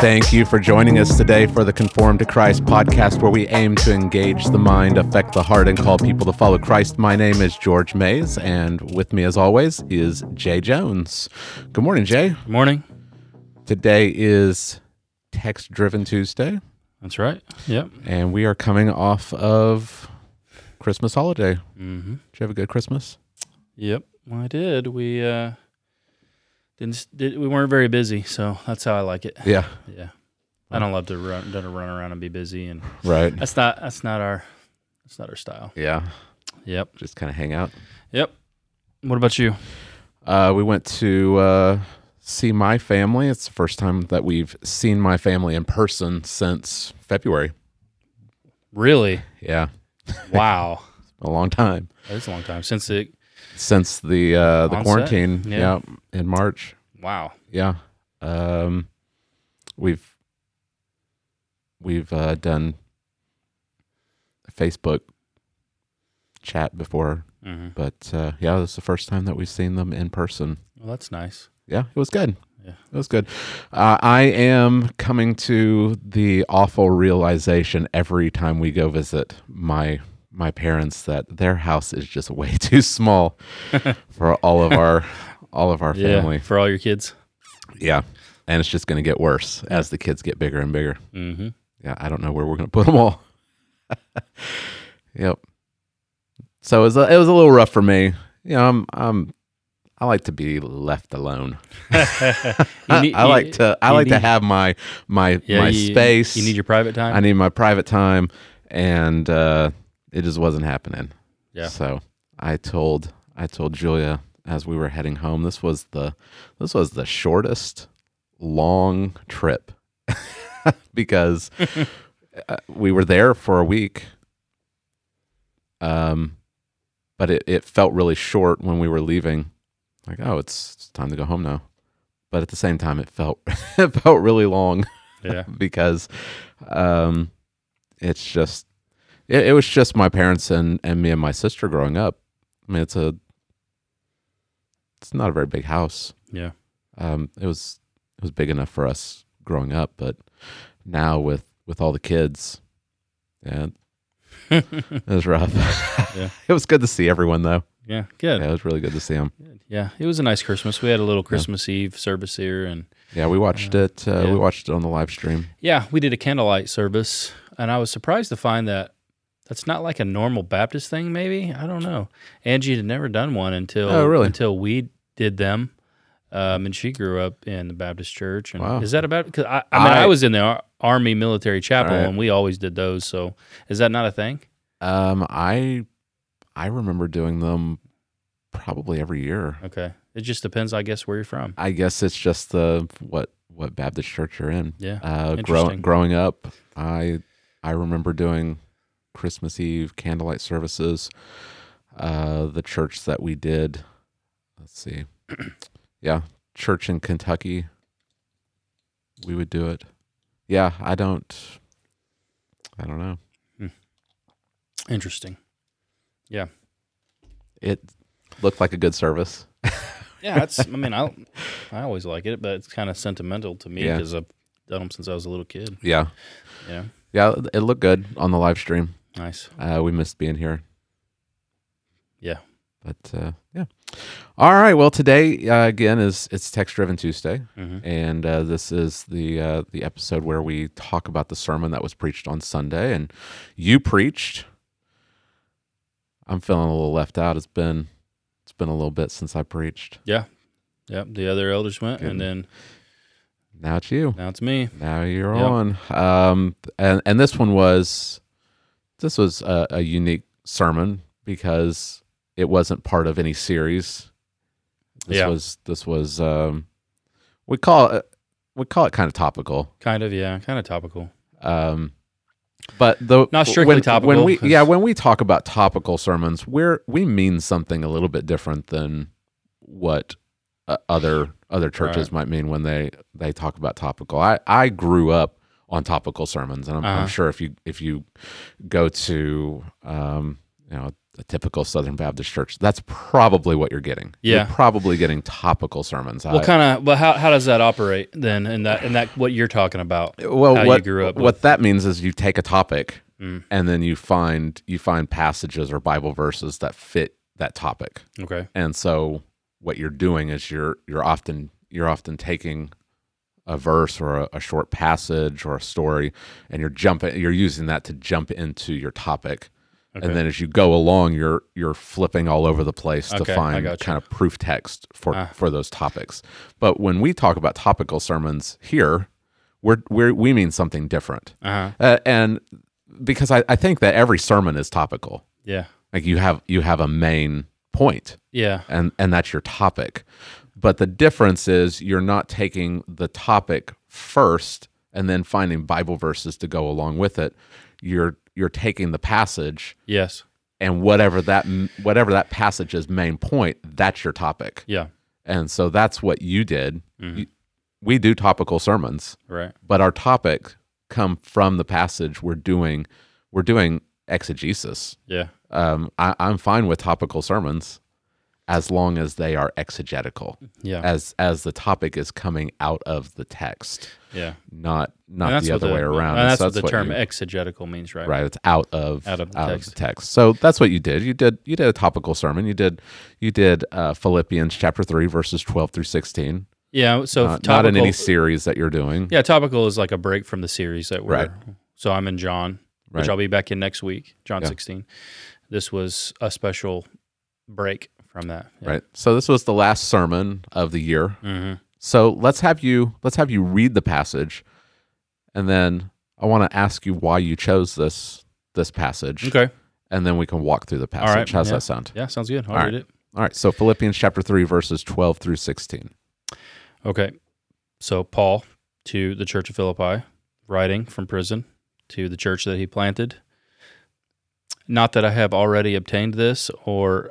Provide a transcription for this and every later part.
Thank you for joining us today for the Conformed to Christ podcast, where we aim to engage the mind, affect the heart, and call people to follow Christ. My name is George Mays, and with me, as always, is Jay Jones. Good morning, Jay. Good morning. Today is Text Driven Tuesday, That's right. Yep. and we are coming off of Christmas holiday. Mm-hmm. Did you have a good Christmas? Yep. I did. We uh didn't did, we weren't very busy, so that's how I like it. Yeah, Yeah. I don't love to run to run around and be busy, and right. that's not that's not our that's not our style. Yeah, Yep. just kind of hang out. Yep. What about you? Uh, we went to uh, see my family. It's the first time that we've seen my family in person since February. Really? Yeah, Wow. a long time That's a long time since it. Since the uh, the Onset? quarantine. Yeah. Yeah. in March. Wow. Yeah, um, we've we've uh, done Facebook chat before, Mm-hmm. but uh, yeah, this is the first time that we've seen them in person. Well, that's nice. Yeah, it was good. Yeah. It was good. Uh, I am coming to the awful realization every time we go visit my my parents that their house is just way too small for all of our all of our family. Yeah. For all your kids. Yeah. And it's just going to get worse as the kids get bigger and bigger. Mm-hmm. Yeah, I don't know where we're going to put them all. yep. So it was a, it was a little rough for me. You know, I'm I'm I like to be left alone. Need- I like you- to I like to have my my Yeah, my you- space. You need your private time. I need my private time and uh it just wasn't happening. Yeah. So I told I told Julia as we were heading home this was the this was the shortest long trip because uh, we were there for a week. Um but it, it felt really short when we were leaving. Like, oh, it's, it's time to go home now. But at the same time it felt it felt really long yeah. because um, it's just it, it was just my parents and and me and my sister growing up. I mean, it's a it's not a very big house. Yeah. Um, it was it was big enough for us growing up, but now with with all the kids, yeah, it was rough. Yeah. it was good to see everyone though. Yeah. Good. Yeah, it was really good to see them. Yeah, it was a nice Christmas. We had a little Christmas Eve service here, and Yeah, we watched it. Uh, yeah. We watched it on the live stream. yeah, we did a candlelight service, and I was surprised to find that that's not like a normal Baptist thing. Maybe I don't know. Angie had never done one until Oh, really? until we did them, um, and she grew up in the Baptist church. And Wow. is that about? Because I, I mean, I, I- was in the Army military chapel, Right. and we always did those. So is that not a thing? Um, I I remember doing them probably every year. Okay, it just depends, I guess, where you're from. I guess it's just the what what Baptist church you're in. Yeah, Uh, grow, Interesting. growing up, I I remember doing Christmas Eve candlelight services. Uh, the church that we did, let's see, yeah, church in Kentucky. We would do it. Yeah, I don't. I don't know. interesting. Yeah. It looked like a good service. Yeah, that's. I mean, I I always like it, but it's kind of sentimental to me Yeah. because I've done them since I was a little kid. Yeah, know, yeah, it looked good on the live stream. Nice. Uh, we missed being here. Yeah. But uh, yeah. All right. Well, today uh, again is it's text driven Tuesday, hmm and uh, this is the uh, the episode where we talk about the sermon that was preached on Sunday, and you preached. I'm feeling a little left out. It's been it's been a little bit since I preached. Yeah, yep. The other elders went, Good. and then Now it's you. now it's me. Now you're Yep. on. Um, and and this one was this was a, a unique sermon because it wasn't part of any series. This Yeah. was this was um, we call it we call it kind of topical. Kind of, yeah, kind of topical. Um, but the Not strictly when, topical, When we 'cause- yeah when we talk about topical sermons, we're we mean something a little bit different than what uh, other other churches Right. might mean when they they talk about topical. I I grew up on topical sermons, and I'm, Uh-huh. I'm sure if you if you go to um, you know a typical Southern Baptist church, that's probably what you're getting. Yeah. You're probably getting topical sermons. What kind of? Well, how, how does that operate then? And that and that what you're talking about? well, what grew up what that means is you take a topic Mm. and then you find you find passages or Bible verses that fit that topic. Okay. And so what you're doing is you're you're often you're often taking a verse or a, a short passage or a story and you're jumping you're using that to jump into your topic. Okay. And then as you go along you're you're flipping all over the place Okay, to find kind of proof text for Ah. for those topics. But when we talk about topical sermons here, we're, we're we mean something different. Uh huh. Uh, and because I, I think that every sermon is topical. Yeah. Like you have you have a main point Yeah. and and that's your topic. But the difference is you're not taking the topic first and then finding Bible verses to go along with it. You're you're taking the passage Yes. and whatever that whatever that passage's main point, that's your topic. Yeah. And so that's what you did. Mhm. You- we do topical sermons, Right. but our topic come from the passage we're doing we're doing exegesis. Yeah. Um, I, I'm fine with topical sermons as long as they are exegetical, Yeah. as as the topic is coming out of the text, yeah. not not the other way around. And So that's, what the term you- exegetical means, right? right. It's out of Out of the text. text. So that's what you did. You did you did a topical sermon. You did you did uh, Philippians chapter three verses twelve through sixteen. Yeah. So Uh, topical, not in any series that you're doing. Yeah, topical is like a break from the series that we're. Right. So I'm in John, which I'll be back in next week, John Yeah. 16. This was a special break from that. Right. So this was the last sermon of the year. hmm So let's have you let's have you read the passage, and then I want to ask you why you chose this this passage, Okay. and then we can walk through the right, passage. How's yeah. that sound? Yeah, sounds good. I'll All read right. it. All right. So Philippians chapter three verses twelve through sixteen. Okay. So Paul to the church of Philippi, writing from prison to the church that he planted. Not that I have already obtained this or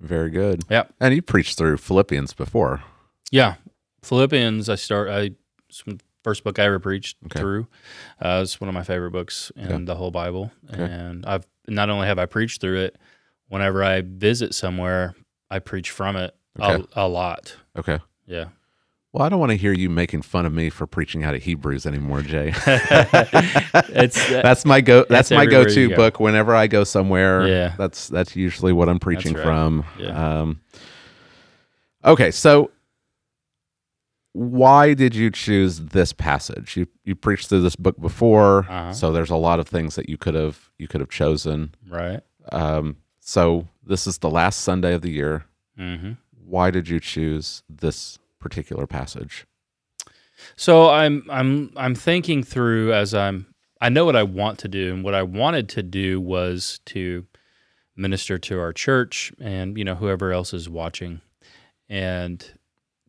Very good. Yep. And you preached through Philippians before. Yeah, Philippians. I start. I it's the first book I ever preached Okay. through. Uh, it's one of my favorite books in Yeah. the whole Bible, Okay. and I've not only have I preached through it. Whenever I visit somewhere, I preach from it Okay. a, a lot. Okay. Yeah. Well, I don't want to hear you making fun of me for preaching out of Hebrews anymore, Jay. It's that's my go. That's, my go-to go. book whenever I go somewhere. Yeah. that's that's usually what I'm preaching right. from. Yeah. Um, okay, so why did you choose this passage? You you preached through this book before, Uh-huh. so there's a lot of things that you could have you could have chosen. right. Um, so this is the last Sunday of the year. hmm Why did you choose this particular passage? So I'm I'm I'm thinking through as I'm I know what I want to do and what I wanted to do was to minister to our church and you know whoever else is watching and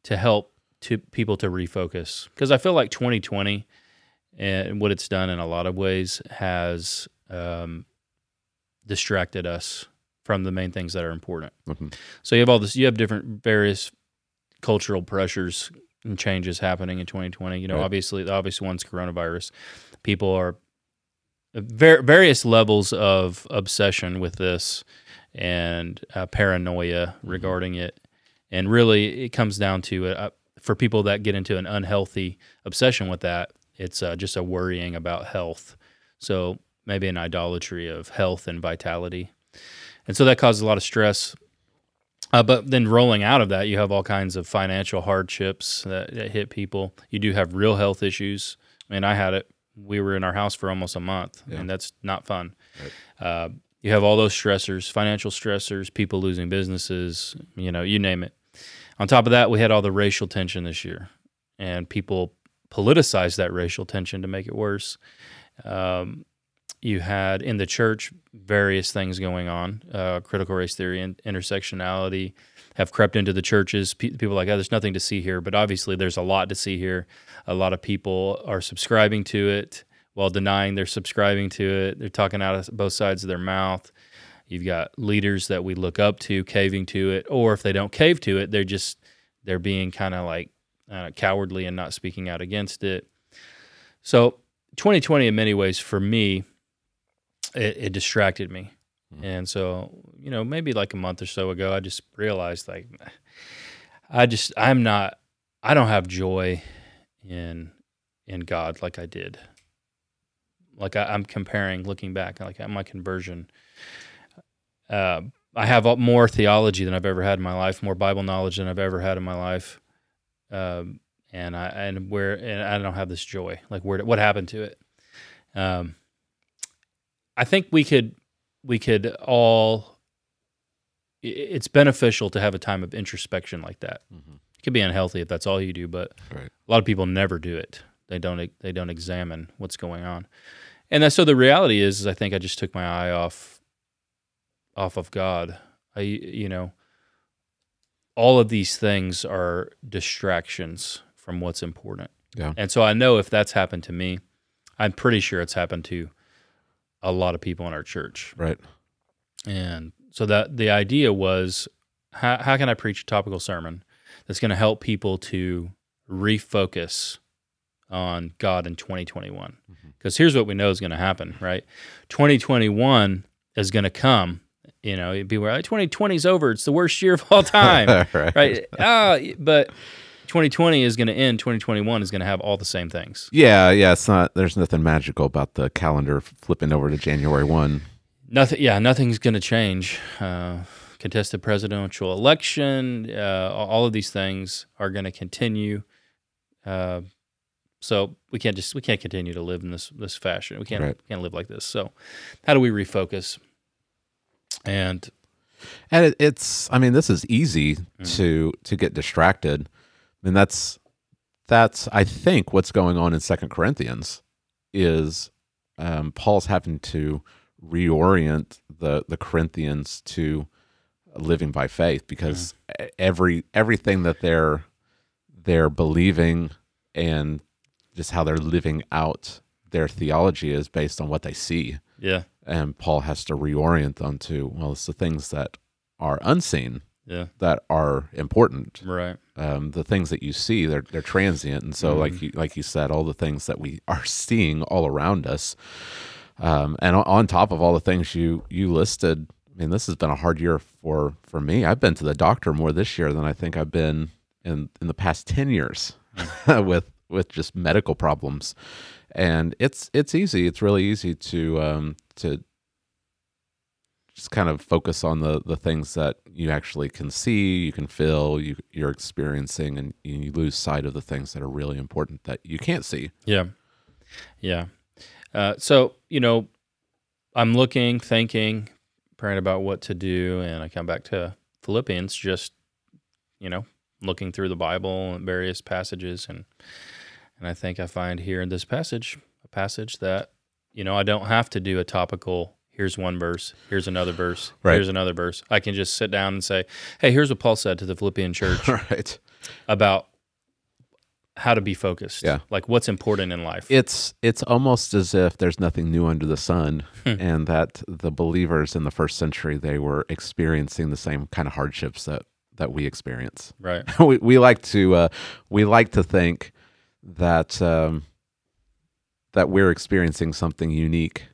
to help to people to refocus because I feel like 2020 and what it's done in a lot of ways has um, distracted us from the main things that are important. Mhm. So you have all this you have different various cultural pressures and changes happening in 2020. You know, Right. obviously the obvious one's coronavirus. People are ver- various levels of obsession with this and uh, paranoia regarding it. And really, it comes down to uh, for people that get into an unhealthy obsession with that, it's uh, just a worrying about health. So maybe an idolatry of health and vitality. And so that causes a lot of stress uh, but then rolling out of that, you have all kinds of financial hardships that, that hit people. You do have real health issues. I mean, I had it. We were in our house for almost a month, Yeah. and that's not fun. Uh, you have all those stressors, financial stressors, people losing businesses, you know, you name it. On top of that, we had all the racial tension this year, and people politicized that racial tension to make it worse. Um, you had in the church various things going on. Uh, critical race theory and intersectionality have crept into the churches. Pe- people like, oh, there's nothing to see here, but obviously there's a lot to see here. A lot of people are subscribing to it while denying they're subscribing to it. They're talking out of both sides of their mouth. You've got leaders that we look up to caving to it, or if they don't cave to it, they're just they're being kind of like uh, cowardly and not speaking out against it. So 2020, in many ways, for me, it, it distracted me. Mm-hmm. And so, you know, maybe like a month or so ago, I just realized like, I just, I'm not, I don't have joy in, in God like I did. Like I, am comparing, looking back, like at my conversion. Uh, I have more theology than I've ever had in my life, more Bible knowledge than I've ever had in my life. Um, and I and where and I don't have this joy. Like where what happened to it? Um, I think we could we could all. It's beneficial to have a time of introspection like that. Mm-hmm. It could be unhealthy if that's all you do, but right. a lot of people never do it. They don't they don't examine what's going on, and so the reality is, is I think I just took my eye off off of God. I you know all of these things are distractions from what's important. Yeah. And so I know if that's happened to me, I'm pretty sure it's happened to a lot of people in our church. Right. And so that the idea was how, how can I preach a topical sermon that's going to help people to refocus on God in 2021? Because mm-hmm. here's what we know is going to happen, right? 2021 is going to come. You know, people are like, 2020 is over. It's the worst year of all time. right. right? Uh, but 2020 is going to end 2021 is going to have all the same things. Yeah yeah it's not there's nothing magical about the calendar flipping over to january 1 nothing yeah nothing's going to change. Uh, contested presidential election uh, all of these things are going to continue. Uh, so we can't just we can't continue to live in this this fashion. We can't right. can't live like this. So how do we refocus? And and it, it's i mean this is easy mm-hmm. to to get distracted and that's that's I think what's going on in Second Corinthians is um, Paul's having to reorient the the Corinthians to living by faith because mm-hmm. every everything that they're they're believing and just how they're living out their theology is based on what they see. Yeah. And Paul has to reorient them to well, it's the things that are unseen yeah. that are important. Right. Um, the things that you see, they're they're transient, and so mm like you like you said, all the things that we are seeing all around us, um, and on top of all the things you you listed, I mean, this has been a hard year for for me. I've been to the doctor more this year than I think I've been in in the past ten years mm. with with just medical problems, and it's it's easy. It's really easy to um, to just kind of focus on the the things that you actually can see, you can feel, you you're experiencing, and you lose sight of the things that are really important that you can't see. Yeah, yeah. Uh, so you know, I'm looking, thinking, praying about what to do, and I come back to Philippians, just you know, looking through the Bible and various passages, and and I think I find here in this passage a passage that you know I don't have to do a topical here's one verse, here's another verse, right. here's another verse. I can just sit down and say, hey, here's what Paul said to the Philippian church right. about how to be focused. Yeah. Like what's important in life. It's it's almost as if there's nothing new under the sun hmm. and that the believers in the first century they were experiencing the same kind of hardships that that we experience. Right. we we like to uh, we like to think that um, that we're experiencing something unique.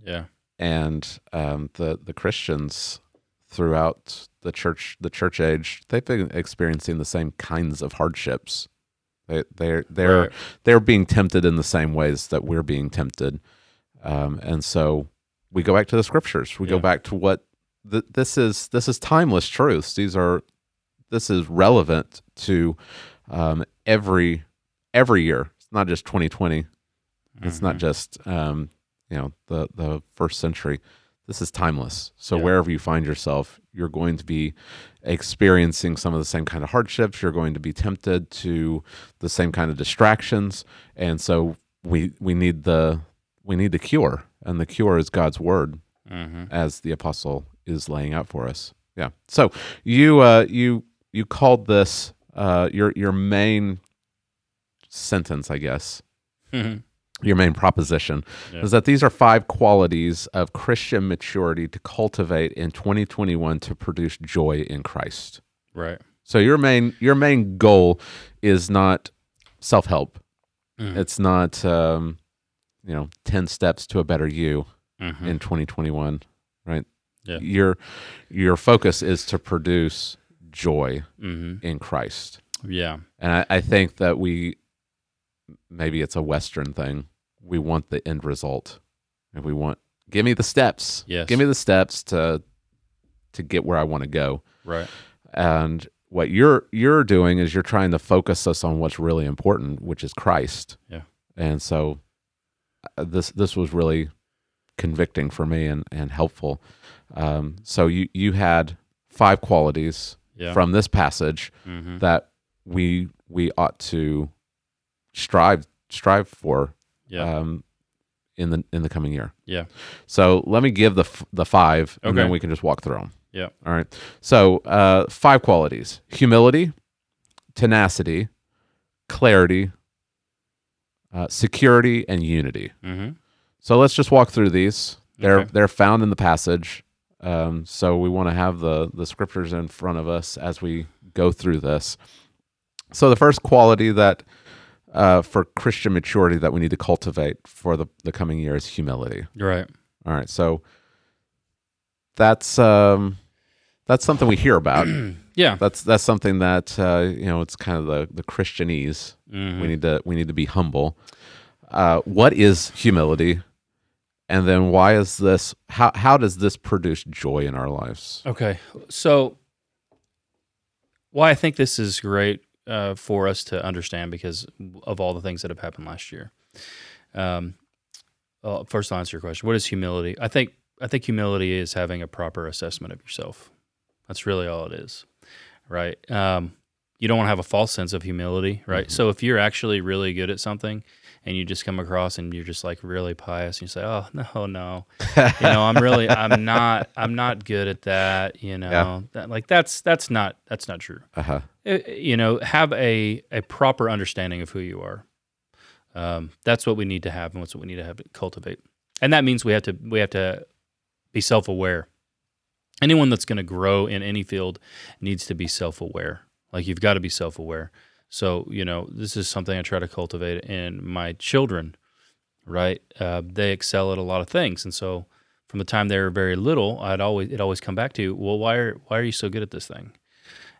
Yeah and um, the the Christians throughout the church the church age they've been experiencing the same kinds of hardships. They they're they're right. they're being tempted in the same ways that we're being tempted, um, and so we go back to the scriptures. We yeah. go back to what th- this is. This is timeless truths. These are this is relevant to um, every every year. It's not just 2020. It's mm-hmm. not just um, you know the the first century this is timeless so yeah. wherever you find yourself you're going to be experiencing some of the same kind of hardships you're going to be tempted to the same kind of distractions and so we we need the we need the cure, and the cure is God's word, Mm-hmm. as the apostle is laying out for us. Yeah. So you uh, you you called this uh, your your main sentence, I guess, your main proposition Yeah. is that these are five qualities of Christian maturity to cultivate in 2021 to produce joy in Christ. right. So your main your main goal is not self help. Mhm. It's not um, you know ten steps to a better you Mhm. in 2021, right? Yeah. Your your focus is to produce joy Mhm. in Christ, Yeah. and I, I think that we maybe it's a Western thing. We want the end result, and we want give me the steps. Yes. Give me the steps to to get where I want to go. Right. And what you're you're doing is you're trying to focus us on what's really important, which is Christ. Yeah. And so uh, this this was really convicting for me and and helpful. Um, so you you had five qualities Yeah. from this passage mm-hmm. that we we ought to strive strive for Yeah. um, in the in the coming year. Yeah. So let me give the f- the five, and then we can just walk through them. Yeah. All right. So uh, five qualities: humility, tenacity, clarity, uh, security, and unity. mm-hmm. So let's just walk through these. They're Okay. they're found in the passage. Um, so we want to have the the scriptures in front of us as we go through this. So the first quality that uh, for Christian maturity that we need to cultivate for the, the coming year is humility. Right. All right, so that's um, that's something we hear about. Yeah. that's that's something that uh, you know it's kind of the the Christianese. Mhm. We need to we need to be humble. Uh, what is humility, and then why is this? How how does this produce joy in our lives? Okay. So, why I think this is great uh, for us to understand because of all the things that have happened last year. Um, well, first, I'll answer your question. What is humility? I think I think humility is having a proper assessment of yourself. That's really all it is, right? Um, you don't want to have a false sense of humility, right? So if you're actually really good at something and you just come across and you're just like really pious and you say, "Oh no, no, you know, I'm really, I'm not, I'm not good at that," you know, Yeah. that, like that's that's not that's not true. Uh huh. Uh, You know, have a a proper understanding of who you are. Um, that's what we need to have, and what's what we need to have to cultivate. And that means we have to we have to be self aware. Anyone that's going to grow in any field needs to be self aware. Like you've got to be self aware. So you know, this is something I try to cultivate in my children. Right? Uh, they excel at a lot of things, and so from the time they were very little, I'd always it always come back to, well, why are why are you so good at this thing?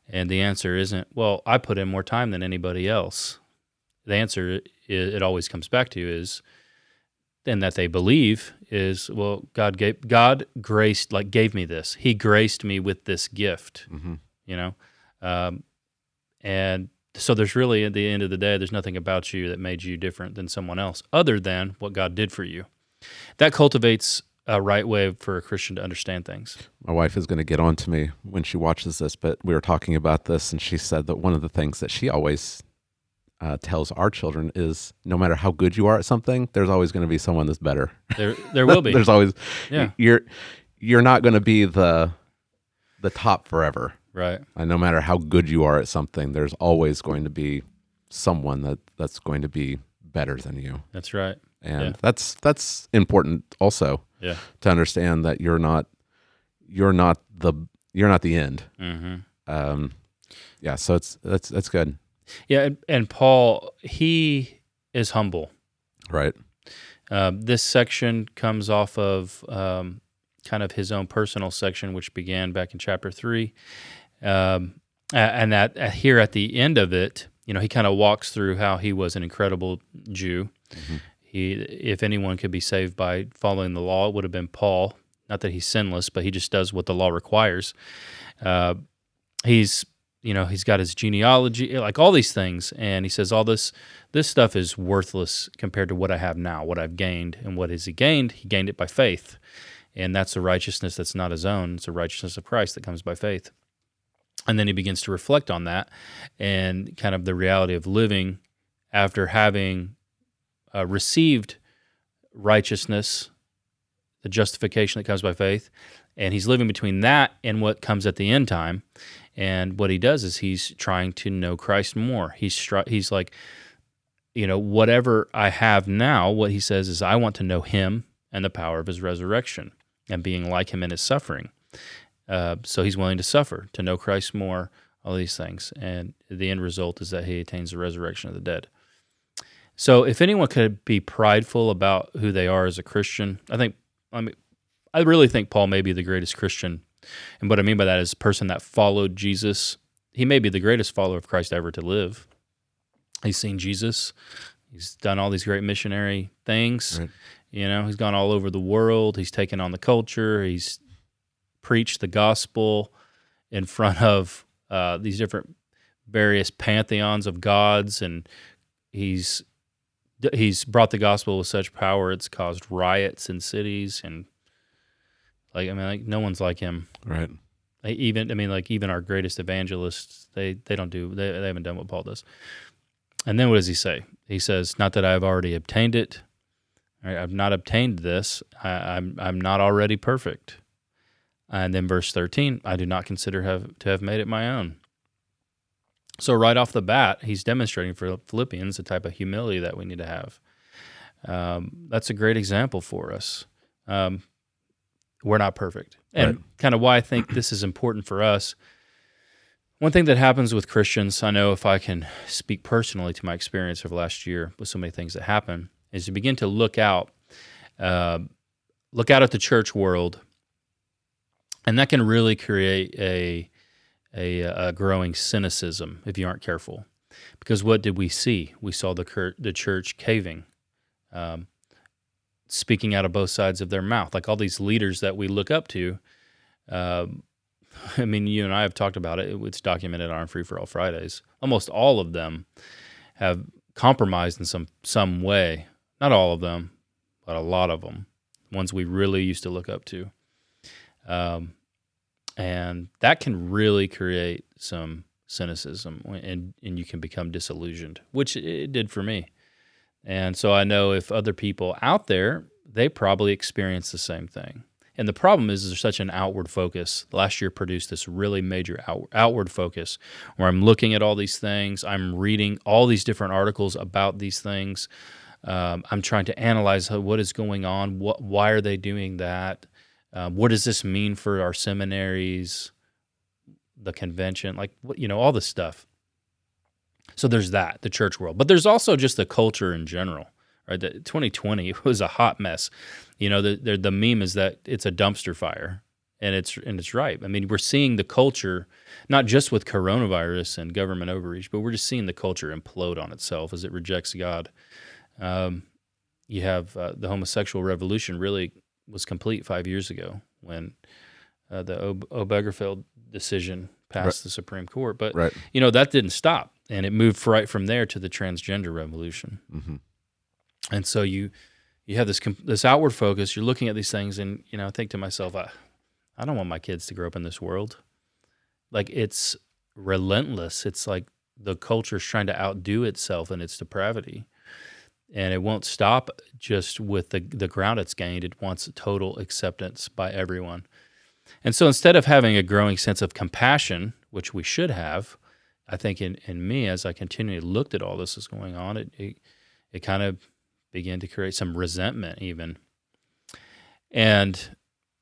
And the answer isn't, well, I put in more time than anybody else. The answer it always comes back to is, and that they believe is, well, God gave God graced like gave me this. He graced me with this gift, hmm you know, um, and so there's really at the end of the day, there's nothing about you that made you different than someone else, other than what God did for you. That cultivates a right way for a Christian to understand things. My wife is going to get on to me when she watches this, but we were talking about this, and she said that one of the things that she always uh, tells our children is no matter how good you are at something, there's always going to be someone that's better. There, there will be. there's always Yeah. You're you're not going to be the the top forever. Right. And no matter how good you are at something, there's always going to be someone that that's going to be better than you. That's right. And Yeah. that's that's important also Yeah. to understand that you're not you're not the you're not the end. Mm-hmm. Um, yeah, so it's that's that's good, Yeah, and, and Paul, he is humble. right? Um, this section comes off of um, kind of his own personal section, which began back in chapter three, um, and that uh, here at the end of it, you know, he kind of walks through how he was an incredible Jew. He, if anyone could be saved by following the law, it would have been Paul. Not that he's sinless, but he just does what the law requires. Uh, he's you know he's got his genealogy like all these things and he says all this this stuff is worthless compared to what i have now what i've gained and what has he gained he gained it by faith and that's a righteousness that's not his own it's a righteousness of christ that comes by faith and then he begins to reflect on that and kind of the reality of living after having uh, received righteousness, the justification that comes by faith, and he's living between that and what comes at the end time. And what he does is he's trying to know Christ more. He's he's like, you know, whatever I have now, what he says is, I want to know him and the power of his resurrection and being like him in his suffering. Uh, so he's willing to suffer to know Christ more, all these things. And the end result is that he attains the resurrection of the dead. So if anyone could be prideful about who they are as a Christian, I think I mean I really think Paul may be the greatest Christian. And what I mean by that is a person that followed Jesus. He may be the greatest follower of Christ ever to live. He's seen Jesus. He's done all these great missionary things. Right. You know, he's gone all over the world. He's taken on the culture. He's preached the gospel in front of uh, these different various pantheons of gods, and he's he's brought the gospel with such power it's caused riots in cities and like I mean, like no one's like him. Right. Like, even I mean, like even our greatest evangelists, they they don't do they they haven't done what Paul does. And then what does he say? He says, "Not that I've already obtained it. Right? I've not obtained this. I, I'm I'm not already perfect." And then verse thirteen, I do not consider have to have made it my own. So right off the bat, he's demonstrating for Philippians the type of humility that we need to have. Um, that's a great example for us. Um, we're not perfect. And Right. kind of why I think this is important for us. One thing that happens with Christians, I know if I can speak personally to my experience over last year with so many things that happen, is you begin to look out, uh, look out at the church world, and that can really create a, a a growing cynicism if you aren't careful. Because what did we see? We saw the cur- the church caving. Um, speaking out of both sides of their mouth, like all these leaders that we look up to. Um, I mean, you and I have talked about it. It's documented on Free for All Fridays. Almost all of them have compromised in some some way. Not all of them, but a lot of them. Ones we really used to look up to, um, and that can really create some cynicism, and and you can become disillusioned, which it did for me. And so I know if other people out there, they probably experience the same thing. And the problem is, there's such an outward focus. Last year produced this really major out, outward focus where I'm looking at all these things, I'm reading all these different articles about these things. Um, I'm trying to analyze what is going on. What, why are they doing that? Um, what does this mean for our seminaries, the convention, like you know, all this stuff. So there's that, the church world, but there's also just the culture in general. Right, the 2020 was a hot mess. You know, the the, the meme is that it's a dumpster fire, and it's and it's right. I mean, we're seeing the culture, not just with coronavirus and government overreach, but we're just seeing the culture implode on itself as it rejects God. Um, you have uh, the homosexual revolution really was complete five years ago when uh, the Ob- Obergefell decision passed the Supreme Court, but Right. you know that didn't stop, and it moved right from there to the transgender revolution. hmm And so you you have this this outward focus. You're looking at these things, and you know, I think to myself, I, I don't want my kids to grow up in this world. Like it's relentless. It's like the culture's trying to outdo itself in its depravity, and it won't stop just with the the ground it's gained. It wants total acceptance by everyone. And so instead of having a growing sense of compassion, which we should have, I think in, in me, as I continually looked at all this is going on, it, it, it kind of began to create some resentment even. And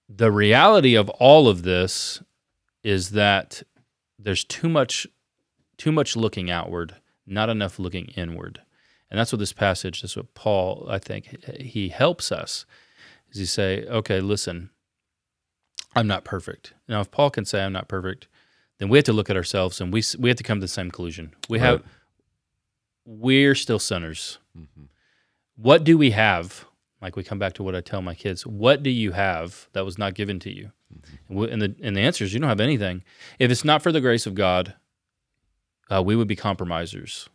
the reality of all of this is that there's too much too much looking outward, not enough looking inward. And that's what this passage, that's what Paul, I think, he helps us. Is he say, okay, listen, I'm not perfect. Now, if Paul can say I'm not perfect, then we have to look at ourselves and we we have to come to the same conclusion. We have we're still sinners. hmm What do we have? Like we come back to what I tell my kids. What do you have that was not given to you? And, we, and the and the answer is you don't have anything. If it's not for the grace of God, uh, we would be compromisers.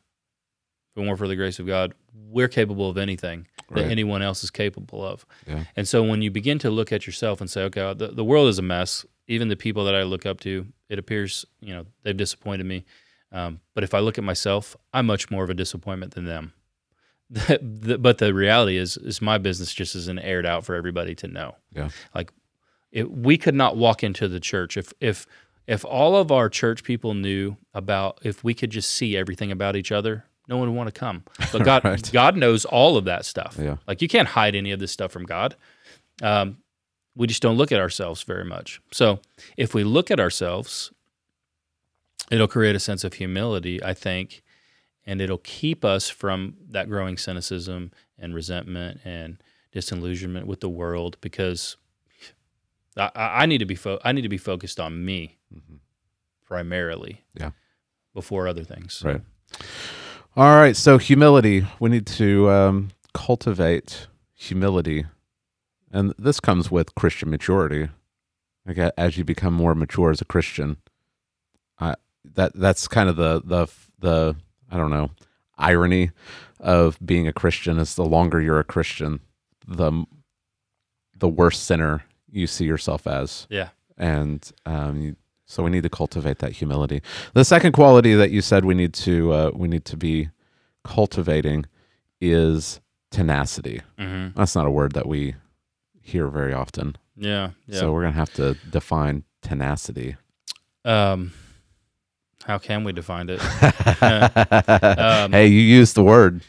If it weren't for the grace of God, we're capable of anything that anyone else is capable of. Yeah. And so when you begin to look at yourself and say, okay, the, the world is a mess. Even the people that I look up to, it appears, you know, they've disappointed me. Um, but if I look at myself, I'm much more of a disappointment than them. the, the, but the reality is, is my business just isn't aired out for everybody to know. Yeah. Like, it, we could not walk into the church if if if all of our church people knew about if we could just see everything about each other, no one would want to come. But God, Right. God knows all of that stuff. Yeah. Like you can't hide any of this stuff from God. Um, we just don't look at ourselves very much. So if we look at ourselves, it'll create a sense of humility, I think, and it'll keep us from that growing cynicism and resentment and disillusionment with the world because I, I need to be fo- I need to be focused on me Mhm. primarily. Yeah. Before other things. Right. All right. So humility. We need to um, cultivate humility, and this comes with Christian maturity. Like as you become more mature as a Christian, I that that's kind of the the the I don't know irony of being a Christian is the longer you're a Christian, the the worse sinner you see yourself as Yeah. and um, you, so we need to cultivate that humility. The second quality that you said we need to uh, we need to be cultivating is tenacity. hmm That's not a word that we hear very often. Yeah. Yeah. So we're gonna have to define tenacity. um, how can we define it? Um, hey, you used the word.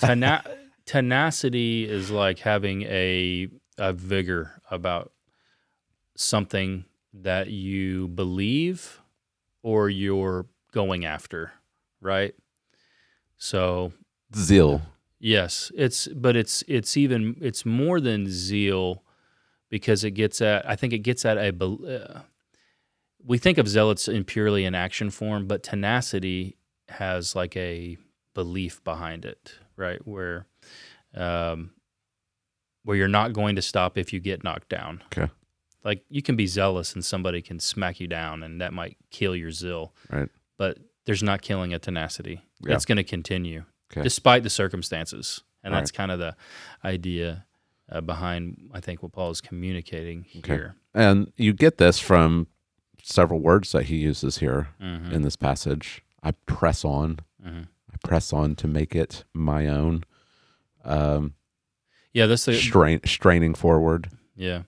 Tena- tenacity is like having a a vigor about something that you believe or you're going after, right? So Zeal. yes, it's but it's it's even it's more than zeal because it gets at I think it gets at a uh, we think of zealots in purely an action form, but tenacity has like a belief behind it, right? Where um, where you're not going to stop if you get knocked down. Okay. Like you can be zealous and somebody can smack you down and that might kill your zeal. Right. But there's not killing a tenacity. Yeah. It's going to continue Okay. despite the circumstances. And All that's kind of the idea uh, behind, I think, what Paul is communicating Okay. here. And you get this from several words that he uses here Mhm. in this passage. I press on. Mhm. I press on to make it my own. Um, Yeah, that's the strain, straining forward. Yeah.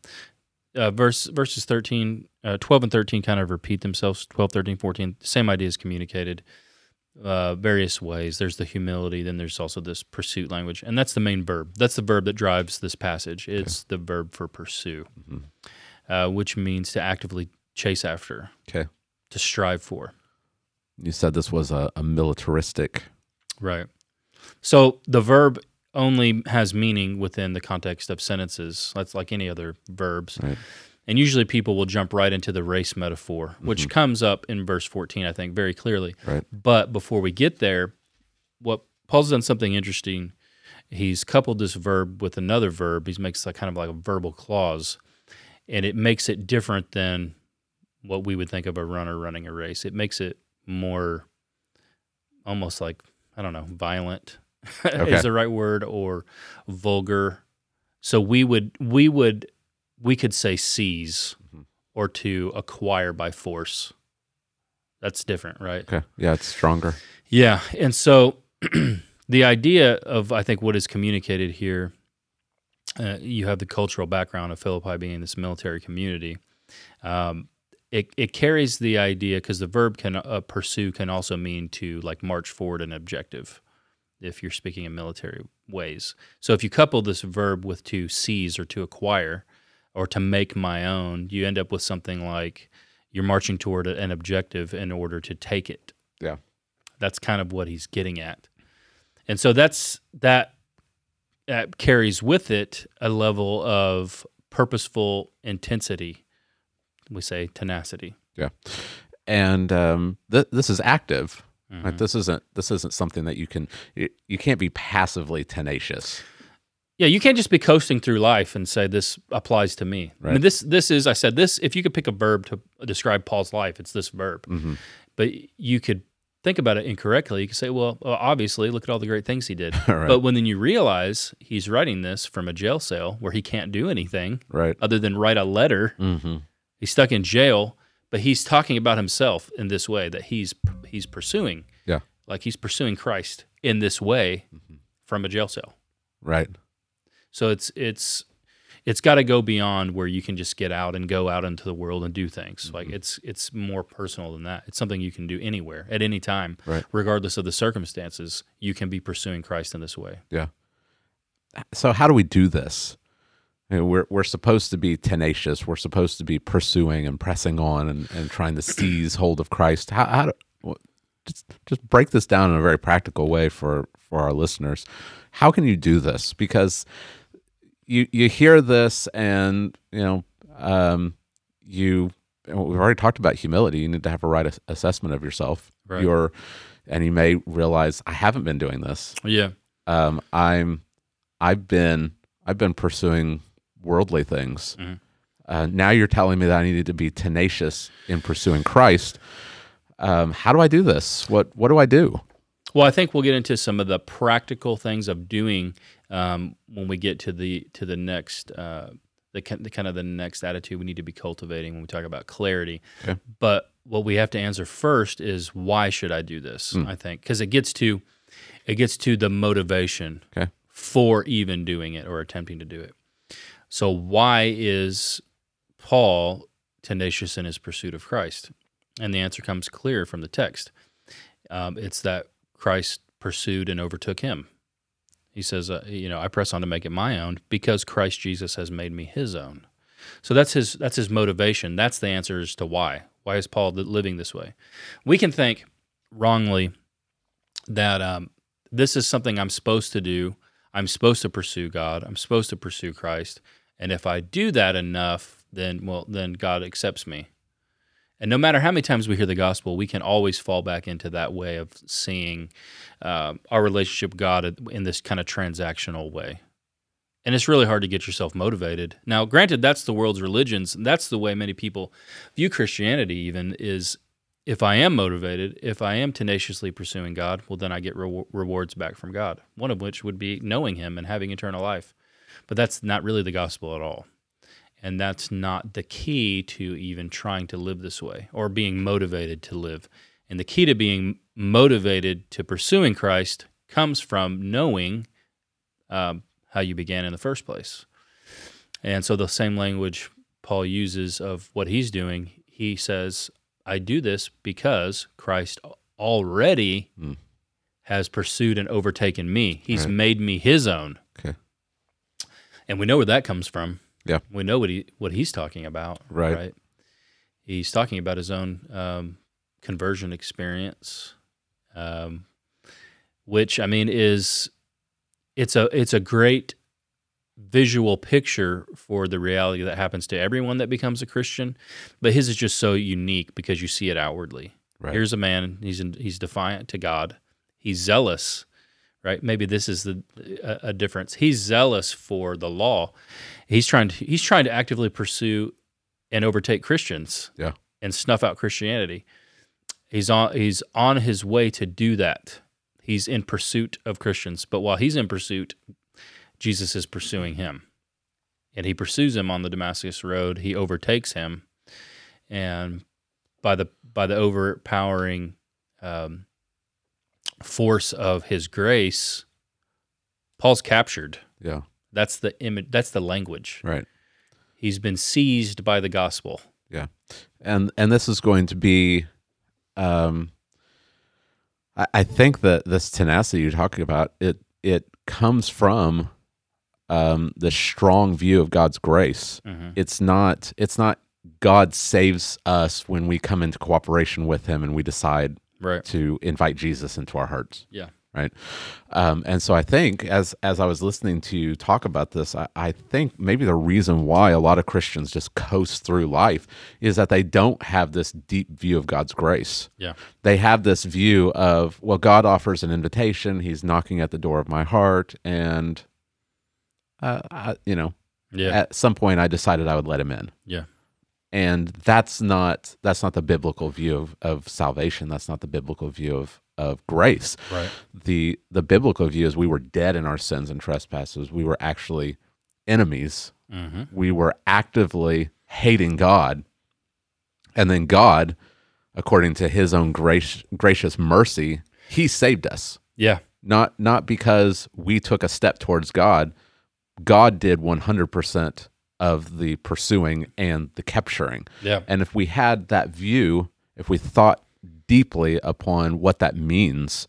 Uh, verse verses 13, uh, 12 and 13 kind of repeat themselves. 12 13 14 same idea is communicated uh, various ways. There's the humility, then there's also this pursuit language. And that's the main verb. That's the verb that drives this passage. It's the verb for pursue, Mhm. uh, which means to actively chase after, Okay. to strive for. You said this was a, a militaristic. Right. So the verb only has meaning within the context of sentences. That's like any other verbs. Right. And usually people will jump right into the race metaphor, which mm-hmm. comes up in verse 14, I think, very clearly. Right. But before we get there, what Paul's done something interesting. He's coupled this verb with another verb. He makes like kind of like a verbal clause, and it makes it different than what we would think of a runner running a race. It makes it more almost like I don't know, violent Okay. is the right word or vulgar. So we would we would we could say seize Mhm. or to acquire by force. That's different, right? Okay. Yeah, it's stronger. Yeah, and so the idea of I think what is communicated here, uh, you have the cultural background of Philippi being this military community. Um, it it carries the idea because the verb can uh, pursue can also mean to like march forward an objective, if you're speaking in military ways. So if you couple this verb with to seize or to acquire, or to make my own, you end up with something like you're marching toward an objective in order to take it. Yeah. That's kind of what he's getting at. And so that's that that carries with it a level of purposeful intensity. We say tenacity. Yeah. And um, th- this is active. Mhm. Right? This isn't this isn't something that you can you, you can't be passively tenacious. Yeah, you can't just be coasting through life and say this applies to me. I mean, this this is I said this. If you could pick a verb to describe Paul's life, it's this verb. hmm But you could think about it incorrectly. You could say, well, obviously, look at all the great things he did. right. But when then you realize he's writing this from a jail cell where he can't do anything right. other than write a letter. hmm He's stuck in jail, but he's talking about himself in this way that he's he's pursuing. Yeah. Like he's pursuing Christ in this way mm-hmm. from a jail cell. Right. So it's it's it's got to go beyond where you can just get out and go out into the world and do things. Mm-hmm. Like it's it's more personal than that. It's something you can do anywhere at any time, Right. regardless of the circumstances. You can be pursuing Christ in this way. Yeah. So how do we do this? We're we're supposed to be tenacious. We're supposed to be pursuing and pressing on and, and trying to seize hold of Christ. How, how do, just just break this down in a very practical way for for our listeners. How can you do this? Because you you hear this and you know um, you we've already talked about humility. You need to have a right assessment of yourself. Right. You're and you may realize I haven't been doing this Yeah. um, I'm I've been I've been pursuing worldly things. Mhm. Uh, now you're telling me that I needed to be tenacious in pursuing Christ. Um, how do I do this? What what do I do? Well, I think we'll get into some of the practical things of doing um, when we get to the to the next uh, the, the kind of the next attitude we need to be cultivating when we talk about clarity. Okay. But what we have to answer first is why should I do this? Hmm. I think because it gets to it gets to the motivation Okay. for even doing it or attempting to do it. So why is Paul tenacious in his pursuit of Christ? And the answer comes clear from the text. Um, it's that Christ pursued and overtook him. He says, uh, you know, I press on to make it my own because Christ Jesus has made me his own. So that's his that's his motivation. That's the answer as to why. Why is Paul living this way? We can think wrongly that um, this is something I'm supposed to do. I'm supposed to pursue God. I'm supposed to pursue Christ. And if I do that enough, then well, then God accepts me. And no matter how many times we hear the gospel, we can always fall back into that way of seeing um, our relationship with God in this kind of transactional way. And it's really hard to get yourself motivated. Now, granted, that's the world's religions. And that's the way many people view Christianity, even is if I am motivated, if I am tenaciously pursuing God, well, then I get re- rewards back from God, one of which would be knowing Him and having eternal life. But that's not really the gospel at all. And that's not the key to even trying to live this way or being motivated to live. And the key to being motivated to pursuing Christ comes from knowing um, how you began in the first place. And so the same language Paul uses of what he's doing, he says, I do this because Christ already Hmm. has pursued and overtaken me. He's Right. made me his own. And we know where that comes from. Yeah. We know what he what he's talking about. Right. He's talking about his own um, conversion experience, um, which I mean is it's a it's a great visual picture for the reality that happens to everyone that becomes a Christian, but his is just so unique because you see it outwardly. Right. Here's a man. He's in, he's defiant to God. He's zealous, right? Maybe this is the a, a difference. He's zealous for the law. He's trying to he's trying to actively pursue and overtake Christians. Yeah. And snuff out Christianity. He's on he's on his way to do that. He's in pursuit of Christians. But while he's in pursuit, Jesus is pursuing him. And he pursues him on the Damascus road. He overtakes him. And by the by the overpowering um, force of his grace, Paul's captured. Yeah. That's the image. That's the language. Right. He's been seized by the gospel. Yeah. And and this is going to be um I, I think that this tenacity you're talking about it it comes from um the strong view of God's grace Mm-hmm. it's not it's not God saves us when we come into cooperation with him and we decide Right. to invite Jesus into our hearts Yeah. right um, and so i think as as i was listening to you talk about this I, I think maybe the reason why a lot of christians just coast through life is that they don't have this deep view of god's grace Yeah. they have this view of well god offers an invitation he's knocking at the door of my heart and uh, I, you know Yeah. at some point i decided i would let him in Yeah. And that's not that's not the biblical view of, of salvation that's not the biblical view of of grace Right. the the biblical view is we were dead in our sins and trespasses we were actually enemies Mm-hmm. we were actively hating god and then god according to his own grace, gracious mercy he saved us Yeah. not not because we took a step towards God. God did 100% of the pursuing and the capturing. Yeah. And if we had that view, if we thought deeply upon what that means,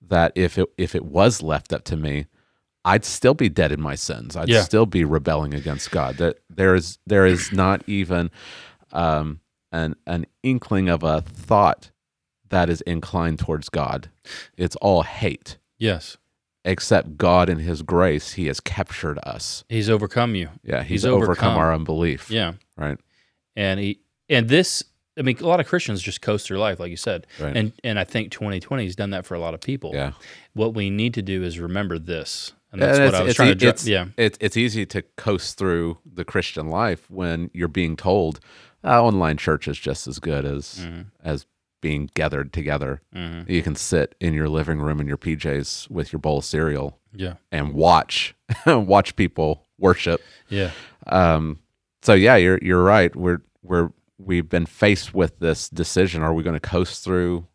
that if it if it was left up to me, I'd still be dead in my sins. I'd Yeah. still be rebelling against God. That there is there is not even um, an an inkling of a thought that is inclined towards God. It's all hate. Yes. Except God in His grace, He has captured us. He's overcome you. Yeah, He's, He's overcome, overcome. our unbelief. Yeah. Right. And he and this I mean a lot of Christians just coast through life like you said. Right. And and I think 2020 has done that for a lot of people. Yeah. What we need to do is remember this. And that's And what I was trying e- to dri- it's- yeah. It's it's easy to coast through the Christian life when you're being told uh, online church is just as good as Mm-hmm. as being gathered together. You can sit in your living room in your PJs with your bowl of cereal Yeah. and watch watch people worship. Yeah. Um, so yeah, you're you're right. We're we're we've been faced with this decision: Are we going to coast through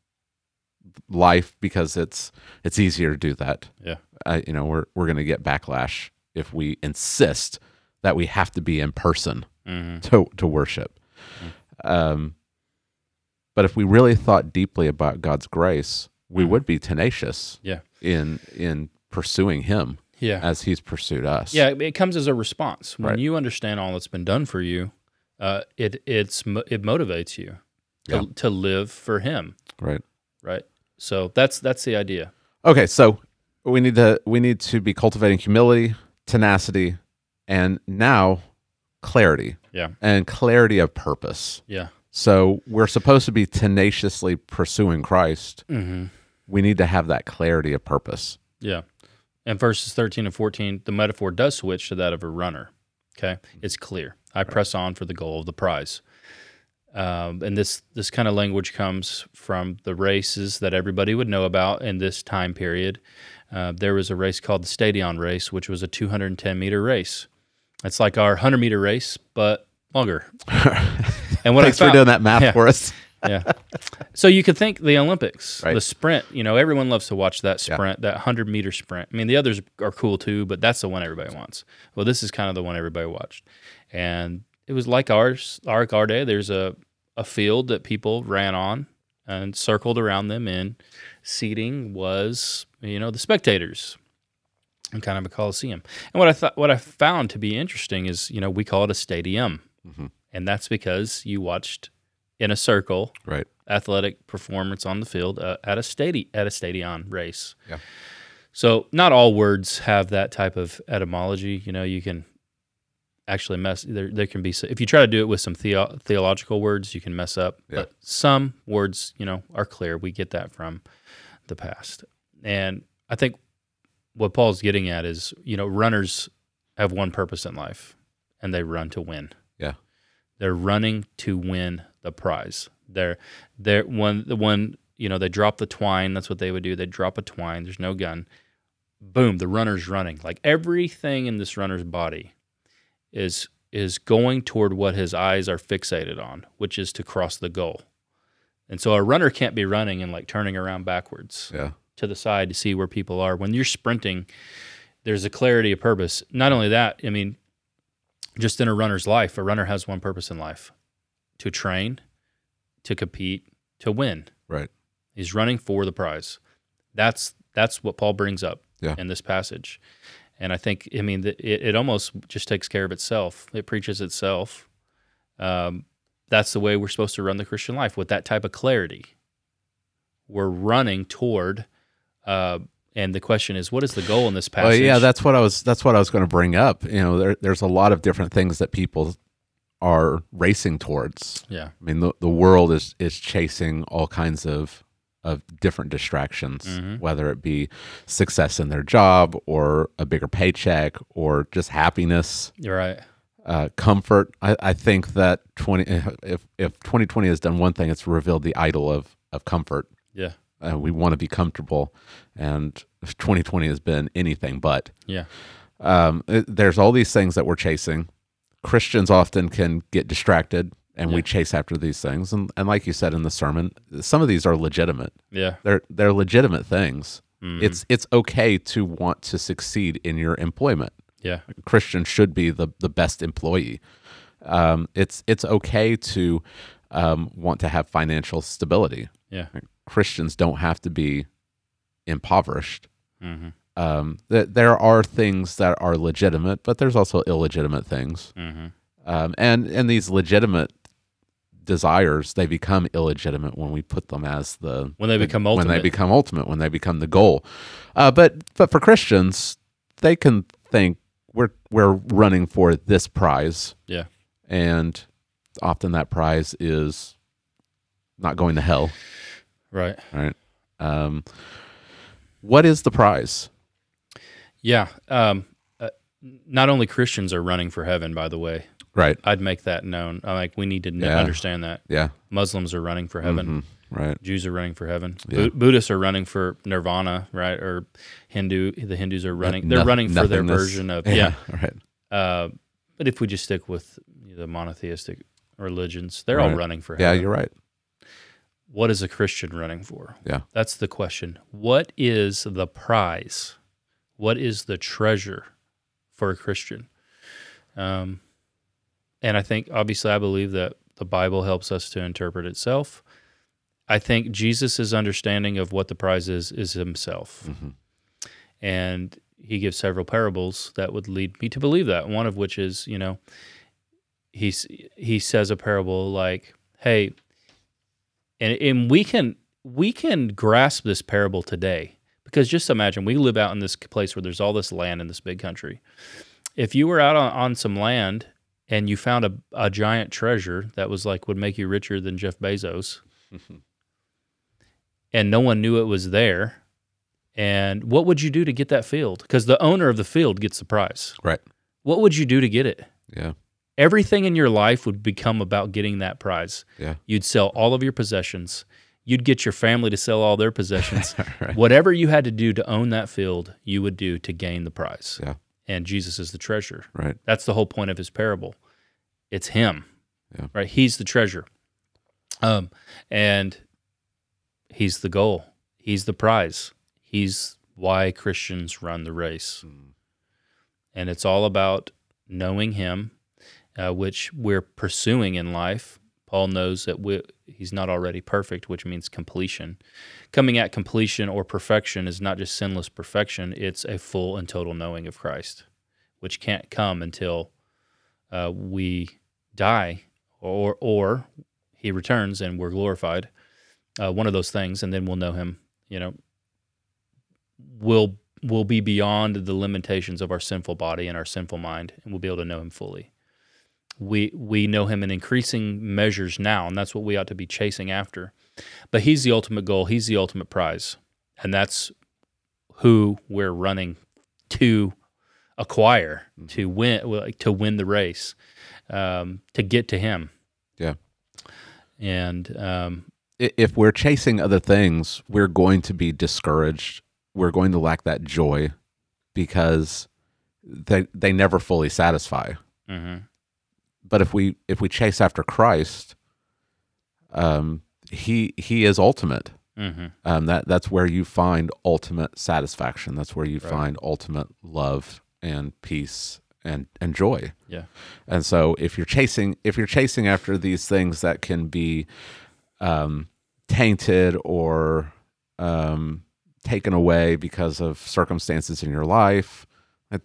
life because it's it's easier to do that? Yeah. uh, you know, we're we're going to get backlash if we insist that we have to be in person Mm-hmm. to to worship. Um, but if we really thought deeply about God's grace, we would be tenacious Yeah. in in pursuing Him Yeah. as He's pursued us. Yeah, it comes as a response when Right. you understand all that's been done for you. Uh, it it's it motivates you to, Yeah. to live for Him, Right. right? So that's that's the idea. Okay. So we need to we need to be cultivating humility, tenacity, and now clarity Yeah, and clarity of purpose. yeah, So we're supposed to be tenaciously pursuing Christ. mm-hmm. We need to have that clarity of purpose. yeah. And verses thirteen and fourteen, the metaphor does switch to that of a runner. Okay, it's clear. I press on for the goal of the prize. Um, and this this kind of language comes from the races that everybody would know about in this time period. Uh, there was a race called the Stadion race, which was a 210 meter race. It's like our 100 meter race, but longer. And what Thanks I for doing that math Yeah. for us. yeah. So you could think the Olympics, Right. the sprint. You know, everyone loves to watch that Yeah. sprint, that hundred meter sprint. I mean, the others are cool too, but that's the one everybody wants. Well, this is kind of the one everybody watched, and it was like ours. Our our day, there's a a field that people ran on and circled around them, and seating was you know the spectators. And kind of a coliseum. And what I thought, what I found to be interesting is, you know, we call it a stadium, Mhm. And that's because you watched in a circle Right. athletic performance on the field uh, at a stadi- at a stadion race. Yeah. So not all words have that type of etymology. You know, you can actually mess. There, there can be if you try to do it with some theo- theological words, you can mess up. Yeah. But some words, you know, are clear. We get that from the past, and I think what Paul's getting at is, you know, runners have one purpose in life, and they run to win. Yeah. They're running to win the prize. They're they're when the one you know they drop the twine. That's what they would do. They drop a twine. There's no gun. Boom! The runner's running. Like everything in this runner's body is is going toward what his eyes are fixated on, which is to cross the goal. And so a runner can't be running and like turning around backwards Yeah. to the side to see where people are. When you're sprinting, there's a clarity of purpose. Not only that, I mean, just in a runner's life, a runner has one purpose in life to train, to compete, to win. Right. He's running for the prize. That's that's what Paul brings up Yeah. in this passage. And I think, I mean, it, it almost just takes care of itself. It preaches itself. Um, that's the way we're supposed to run the Christian life with that type of clarity. We're running toward, uh, and the question is, what is the goal in this Well, passage? yeah, that's what I was. That's what I was going to bring up. You know, there, there's a lot of different things that people are racing towards. yeah, I mean, the, the world is is chasing all kinds of of different distractions, Mhm. whether it be success in their job or a bigger paycheck or just happiness, you're right. uh, comfort. I, I think that twenty if if 2020 has done one thing, it's revealed the idol of of comfort. Yeah, Uh, we want to be comfortable, and 2020 has been anything but. yeah, Um, it- there's all these things that we're chasing. Christians often can get distracted, and we chase after these things. And, and like you said in the sermon, some of these are legitimate. yeah, They're they're legitimate things. Mhm. It's it's okay to want to succeed in your employment. yeah, Christian should be the the best employee. Um, it's it's okay to um, want to have financial stability. yeah, Christians don't have to be impoverished. mm-hmm. Um, th- there are things that are legitimate, but there's also illegitimate things. Mm-hmm. Um, and and these legitimate desires they become illegitimate when we put them as the When they the- become when they ultimate. become ultimate when they become the goal. Uh, but but for Christians, they can think we're we're running for this prize, yeah, and often that prize is not going to hell. right, Right? Um, what is the prize? yeah. Um, uh, not only Christians are running for heaven, by the way. Right? I'd make that known. I like we need to Yeah. understand that Yeah. Muslims are running for heaven. Mhm. Right. Jews are running for heaven. Yeah. Bu- Buddhists are running for nirvana, right? Or Hindu, the Hindus are running. They're Noth- running for their version of yeah. Right. Uh, but if we just stick with the monotheistic religions, they're all running for heaven. Yeah, you're right. What is a Christian running for? Yeah. That's the question. What is the prize? What is the treasure for a Christian? Um, and I think, obviously, I believe that the Bible helps us to interpret itself. I think Jesus' understanding of what the prize is is himself. Mhm. And he gives several parables that would lead me to believe that. One of which is, you know, he's, he says a parable like, hey, and, and we can we can grasp this parable today. Because just imagine we live out in this place where there's all this land in this big country. If you were out on, on some land and you found a, a giant treasure that was like would make you richer than jeff bezos and no one knew it was there and what would you do to get that field? Because the owner of the field gets the prize Right. what would you do to get it? Yeah. Everything in your life would become about getting that prize Yeah. You'd sell all of your possessions. You'd get your family to sell all their possessions. Right. Whatever you had to do to own that field, you would do to gain the prize. Yeah. And Jesus is the treasure. Right. That's the whole point of his parable. It's him. Yeah. Right? He's the treasure. Um and he's the goal. He's the prize. He's why Christians run the race. Mm. And it's all about knowing him, uh, which we're pursuing in life. Paul knows that we, he's not already perfect, which means completion. Coming at completion or perfection is not just sinless perfection, it's a full and total knowing of Christ, which can't come until uh, we die or, or he returns and we're glorified. Uh, one of those things, and then we'll know him, you know, will will be beyond the limitations of our sinful body and our sinful mind, and we'll be able to know him fully we we know him in increasing measures now, and that's what we ought to be chasing after. But he's the ultimate goal. He's the ultimate prize, and that's who we're running to acquire to win to win the race um, to get to him. Yeah. and um, If we're chasing other things, we're going to be discouraged. We're going to lack that joy because they they never fully satisfy. mhm. But if we if we chase after Christ, um, he he is ultimate. Mhm. Um, that that's where you find ultimate satisfaction. That's where you Right. find ultimate love and peace and and joy. Yeah. And so if you're chasing if you're chasing after these things that can be um, tainted or um, taken away because of circumstances in your life, it,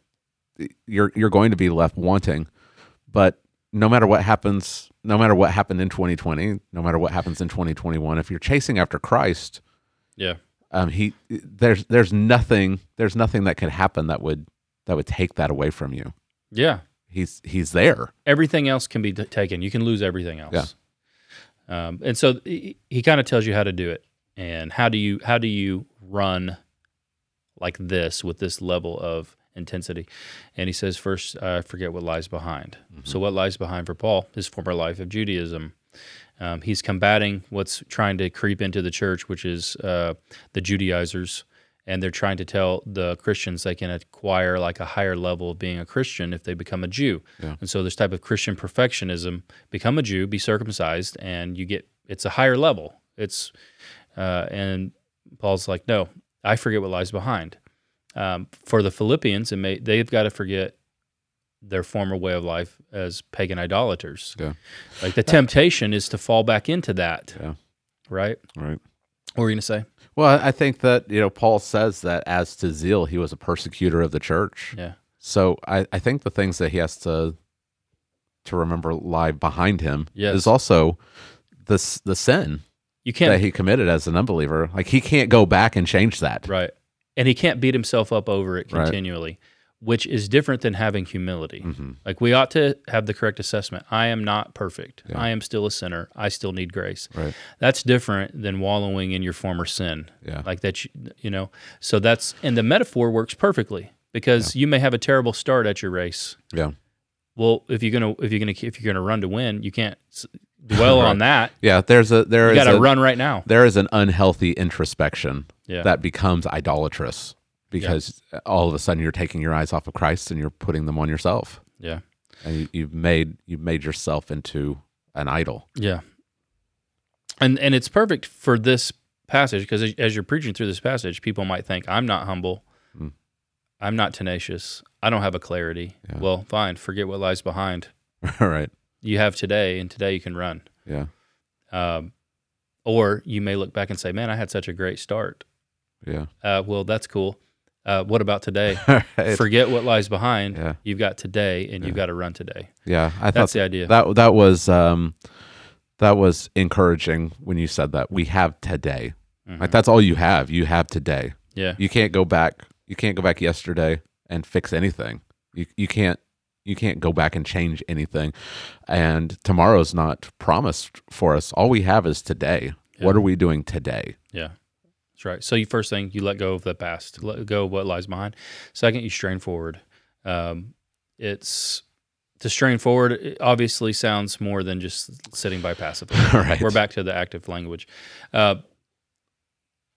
you're you're going to be left wanting. But no matter what happens, no matter what happened in 2020, no matter what happens in 2021, if you're chasing after Christ, yeah, um, he there's there's nothing there's nothing that could happen that would that would take that away from you. yeah. He's he's there. everything else can be t- taken. You can lose everything else. Um, and so he, he kind of tells you how to do it and how do you how do you run like this with this level of intensity. And he says first, I forget what lies behind. So what lies behind for Paul? His former life of Judaism. Um, he's combating what's trying to creep into the church, which is uh, the Judaizers, and they're trying to tell the Christians they can acquire like a higher level of being a Christian if they become a Jew. Yeah. And so this type of Christian perfectionism: become a Jew, be circumcised, and you get it's a higher level. It's uh, and Paul's like, no, I forget what lies behind. Um, for the Philippians, it may, they've got to forget their former way of life as pagan idolaters. Yeah. Like the temptation is to fall back into that. Yeah. Right. Right. What were you going to say? Well, I think that you know Paul says that as to zeal, he was a persecutor of the church. Yeah. So I, I think the things that he has to to remember lie behind him Yes. is also the s- the sin You can't. he committed as an unbeliever. Like he can't go back and change that. right. And he can't beat himself up over it Right. continually, which is different than having humility. hmm Like we ought to have the correct assessment. I am not perfect. Yeah. I am still a sinner. I still need grace. Right. That's different than wallowing in your former sin. Yeah. Like that, you, you know. So that's and the metaphor works perfectly because you may have a terrible start at your race. Yeah. Well, if you're gonna if you're gonna if you're gonna run to win, you can't dwell Right. on that. Yeah. There's a there You is got to a, run right now. there is an unhealthy introspection Yeah. that becomes idolatrous because all of a sudden you're taking your eyes off of Christ and you're putting them on yourself, yeah. and you, you've made you've made yourself into an idol. Yeah. And and it's perfect for this passage because as, as you're preaching through this passage, people might think I'm not humble. Mm. I'm not tenacious. I don't have a clarity. Yeah. Well, fine. Forget what lies behind. All right. You have today, and today you can run. Yeah. Um, or you may look back and say, "Man, I had such a great start." Yeah. Uh, well, that's cool. Uh, what about today? Right. Forget what lies behind. Yeah. You've got today, and you've got to run today. Yeah. I That's the idea. that that was um that was encouraging when you said that we have today. Mhm. Like that's all you have. You have today. yeah. You can't go back. You can't go back yesterday and fix anything. You you can't you can't go back and change anything. And tomorrow's not promised for us. All we have is today. Yeah. What are we doing today? Yeah, that's right. So you first thing you let go of the past, let go of what lies behind. Second, you strain forward. Um, it's to strain forward. It obviously sounds more than just sitting by passively. right. We're back to the active language. Uh,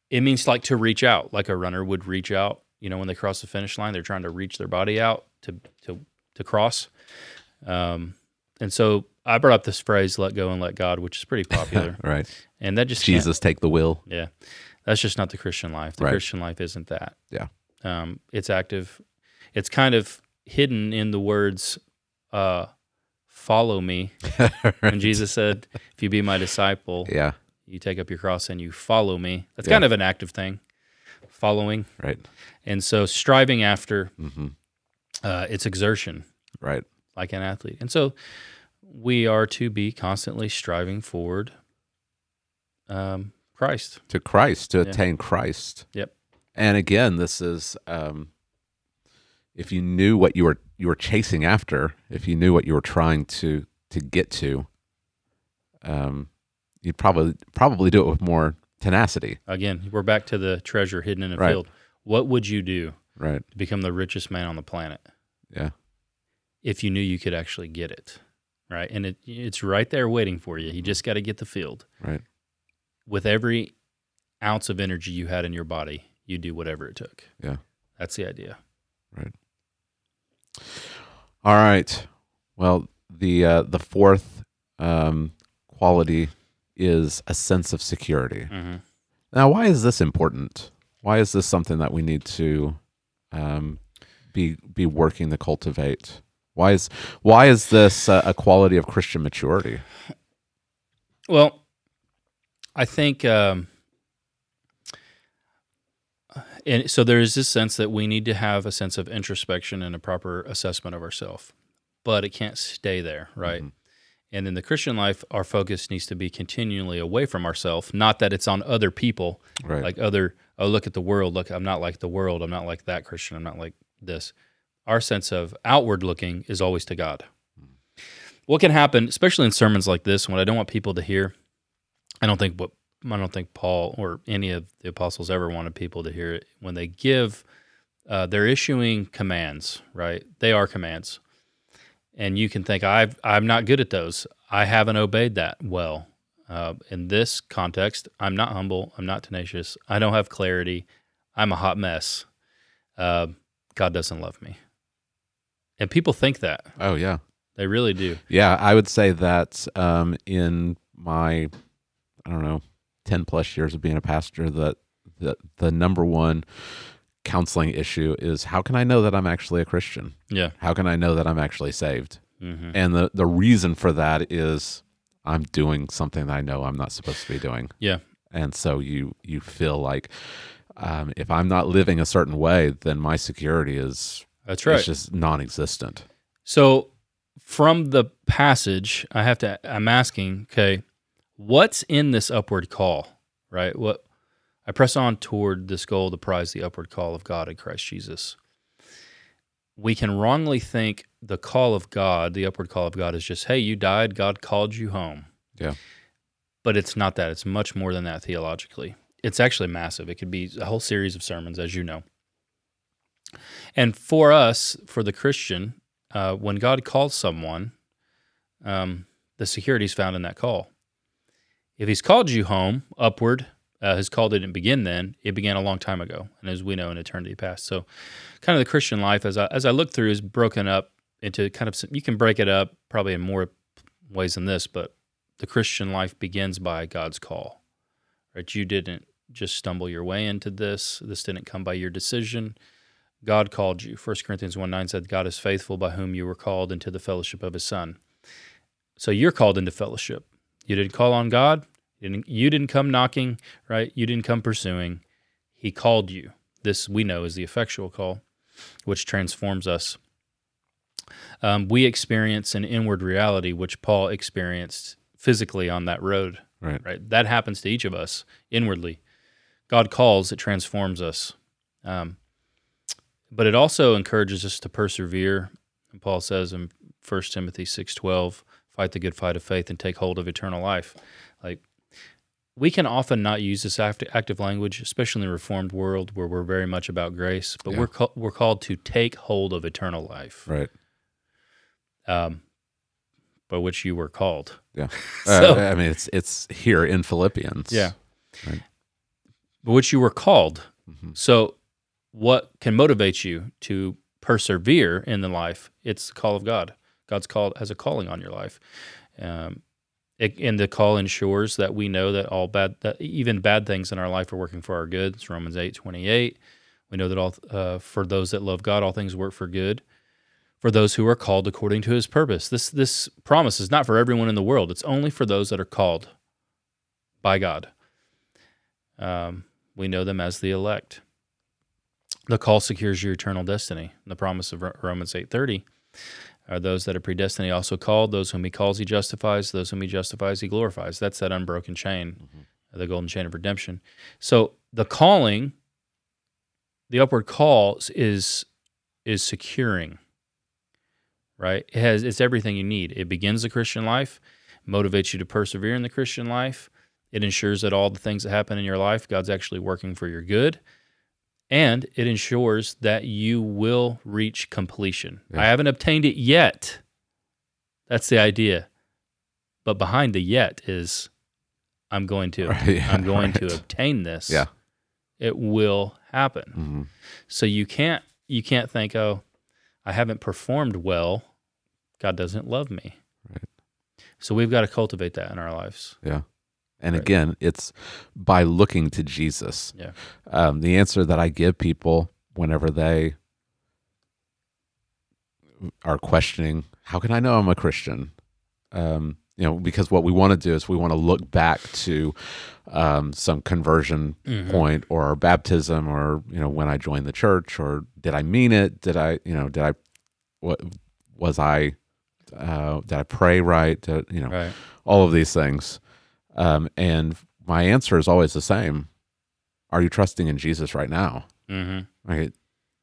it means like to reach out, like a runner would reach out. You know, when they cross the finish line, they're trying to reach their body out to to to cross. Um, and so I brought up this phrase "let go and let God," which is pretty popular, right. and that just Jesus take the will. yeah, that's just not the Christian life. The Right. Christian life isn't that. Yeah. um, it's active. It's kind of hidden in the words, uh, "Follow me." And Jesus said, "If you be my disciple, Yeah. you take up your cross and you follow me." That's Yeah. kind of an active thing, following. Right. And so, striving after hmm uh, it's exertion, Right. like an athlete. And so, we are to be constantly striving forward. Um, Christ. To Christ, to Yeah. attain Christ. Yep. And again, this is um, if you knew what you were you were chasing after, if you knew what you were trying to to get to, um, you'd probably probably do it with more tenacity. Again, we're back to the treasure hidden in a Right. field. What would you do Right. to become the richest man on the planet Yeah. if you knew you could actually get it? Right. And it, it's right there waiting for you. You just got to get the field. Right. With every ounce of energy you had in your body, you do whatever it took. Yeah. That's the idea. Right. All right. Well, the uh, the fourth um, quality is a sense of security. hmm Now, why is this important? Why is this something that we need to um, be be working to cultivate? Why is why is this uh, a quality of Christian maturity? Well, I think, um, and so there is this sense that we need to have a sense of introspection and a proper assessment of ourselves, but it can't stay there, right? Mhm. And in the Christian life, our focus needs to be continually away from ourselves. Not that it's on other people, Right. like other. Oh, look at the world. Look, I'm not like the world. I'm not like that Christian. I'm not like this. Our sense of outward looking is always to God. What can happen, especially in sermons like this, when I don't want people to hear I don't think what I don't think Paul or any of the apostles ever wanted people to hear it. When they give, uh, they're issuing commands, right? They are commands, and you can think I've I'm not good at those. I haven't obeyed that well. Uh, in this context, I'm not humble. I'm not tenacious. I don't have clarity. I'm a hot mess. Uh, God doesn't love me, and people think that oh yeah, they really do. yeah. I would say that um, in my I don't know ten plus years of being a pastor that the the number one counseling issue is how can I know that I'm actually a Christian? Yeah. How can I know that I'm actually saved? Mm-hmm. And the the reason for that is I'm doing something that I know I'm not supposed to be doing. Yeah. And so you you feel like um, if I'm not living a certain way, then my security is That's right. is just non-existent. So from the passage, I have to I'm asking, okay, what's in this upward call? Right? What I press on toward this goal to prize the upward call of God in Christ Jesus. We can wrongly think the call of God, the upward call of God, is just, hey, you died, God called you home. Yeah. But it's not that. It's much more than that theologically. It's actually massive. It could be a whole series of sermons, as you know. And for us, for the Christian, uh, when God calls someone, um, the security is found in that call. If He's called you home, upward, uh, His call didn't begin then; it began a long time ago, and as we know, in eternity past. So, kind of the Christian life, as I as I look through, is broken up into kind of some, you can break it up probably in more ways than this, but the Christian life begins by God's call. Right? You didn't just stumble your way into this. This didn't come by your decision. God called you. 1 Corinthians 1 9 said, God is faithful by whom you were called into the fellowship of his Son. So you're called into fellowship. You didn't call on God. You didn't, you didn't come knocking, right? You didn't come pursuing. He called you. This we know is the effectual call, which transforms us. Um, we experience an inward reality, which Paul experienced physically on that road. Right. Right. That happens to each of us inwardly. God calls, it transforms us. Um, but it also encourages us to persevere. And Paul says in 1 Timothy 6:12, fight the good fight of faith and take hold of eternal life. Like we can often not use this active language, especially in the reformed world where we're very much about grace, but Yeah. we're ca- we're called to take hold of eternal life, Right. um, by which you were called. Yeah. So- uh, I mean, it's it's here in Philippians. Yeah. Right. By which you were called. Mhm. So, what can motivate you to persevere in the life? It's the call of God. God's call has a calling on your life, um, it, and the call ensures that we know that all bad, that even bad things in our life are working for our good. It's Romans eight twenty eight. We know that all uh, for those that love God, all things work for good. For those who are called according to His purpose. This this promise is not for everyone in the world. It's only for those that are called by God. Um, we know them as the elect. The call secures your eternal destiny. The promise of Ro- Romans 8:30 are those that are predestined he also called, those whom he calls he justifies, those whom he justifies he glorifies. That's that unbroken chain, mm-hmm. the golden chain of redemption. So the calling, the upward call is is securing. Right? It has it's everything you need. It begins the Christian life, motivates you to persevere in the Christian life. It ensures that all the things that happen in your life, God's actually working for your good. And it ensures that you will reach completion. Yeah. I haven't obtained it yet. That's the idea. But behind the yet is I'm going to Right, yeah, I'm going to obtain this. Yeah. It will happen. Mhm. So you can't you can't think, oh, I haven't performed well. God doesn't love me. Right. So we've got to cultivate that in our lives. Yeah. And Right. again, it's by looking to Jesus. Yeah. Um, the answer that I give people whenever they are questioning, how can I know I'm a Christian? Um, you know, because what we want to do is we want to look back to um, some conversion Mhm. point or our baptism or you know when I joined the church or did I mean it? Did I you know did I what was I uh, did I pray right? Did, you know Right. all of these things. Um, and my answer is always the same. Are you trusting in Jesus right now? Mm-hmm. Right?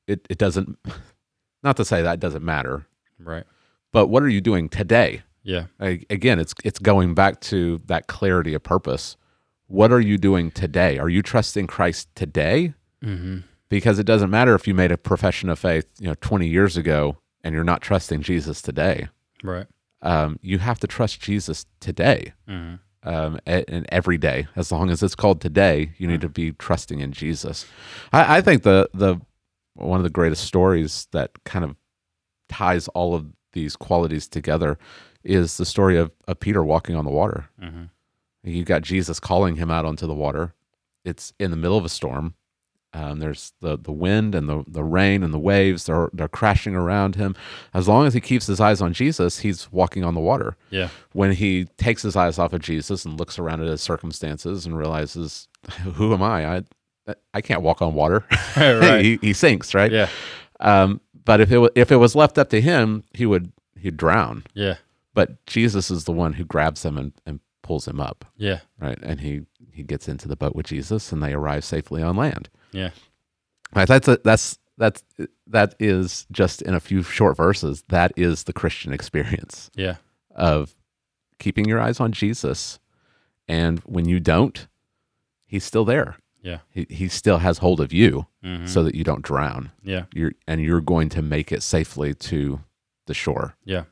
It, it doesn't, not to say that doesn't matter, Right. but what are you doing today? Yeah. Like, Again, it's, it's going back to that clarity of purpose. What are you doing today? Are you trusting Christ today? Mm-hmm. Because it doesn't matter if you made a profession of faith, you know, 20 years ago and you're not trusting Jesus today. Right. Um, you have to trust Jesus today. Mm-hmm. Um, and every day. As long as it's called today, you need to be trusting in Jesus. I, I think the the one of the greatest stories that kind of ties all of these qualities together is the story of, of Peter walking on the water. Mm-hmm. You got Jesus calling him out onto the water, it's in the middle of a storm. Um, there's the the wind and the the rain and the waves. They're they're crashing around him. As long as he keeps his eyes on Jesus, he's walking on the water. Yeah. When he takes his eyes off of Jesus and looks around at his circumstances and realizes, "Who am I? I I can't walk on water." right. he, he sinks, right? Yeah. Um, but if it if it was left up to him, he would he'd drown. Yeah. But Jesus is the one who grabs him and, and pulls him up, Yeah. right? And he he gets into the boat with Jesus, and they arrive safely on land. Yeah. Right, that's a, that's that's that is just in a few short verses. That is the Christian experience Yeah. of keeping your eyes on Jesus, and when you don't, he's still there. Yeah. He he still has hold of you, Mhm. so that you don't drown. Yeah. You're and you're going to make it safely to the shore. Yeah.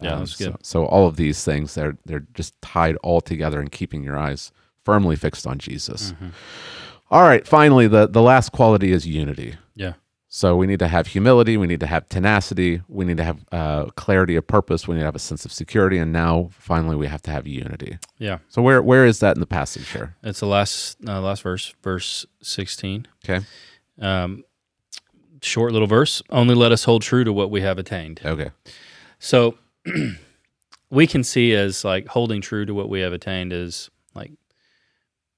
Yeah, Um, so-. So, all of these things they're they're just tied all together and keeping your eyes firmly fixed on Jesus. Mhm. All right, finally the the last quality is unity. Yeah. So we need to have humility, we need to have tenacity, we need to have uh, clarity of purpose, we need to have a sense of security, and now finally we have to have unity. Yeah. So where where is that in the passage here? It's the last uh, last verse, verse sixteen. Okay. Um, short little verse. Only let us hold true to what we have attained. Okay. So we can see as like holding true to what we have attained is like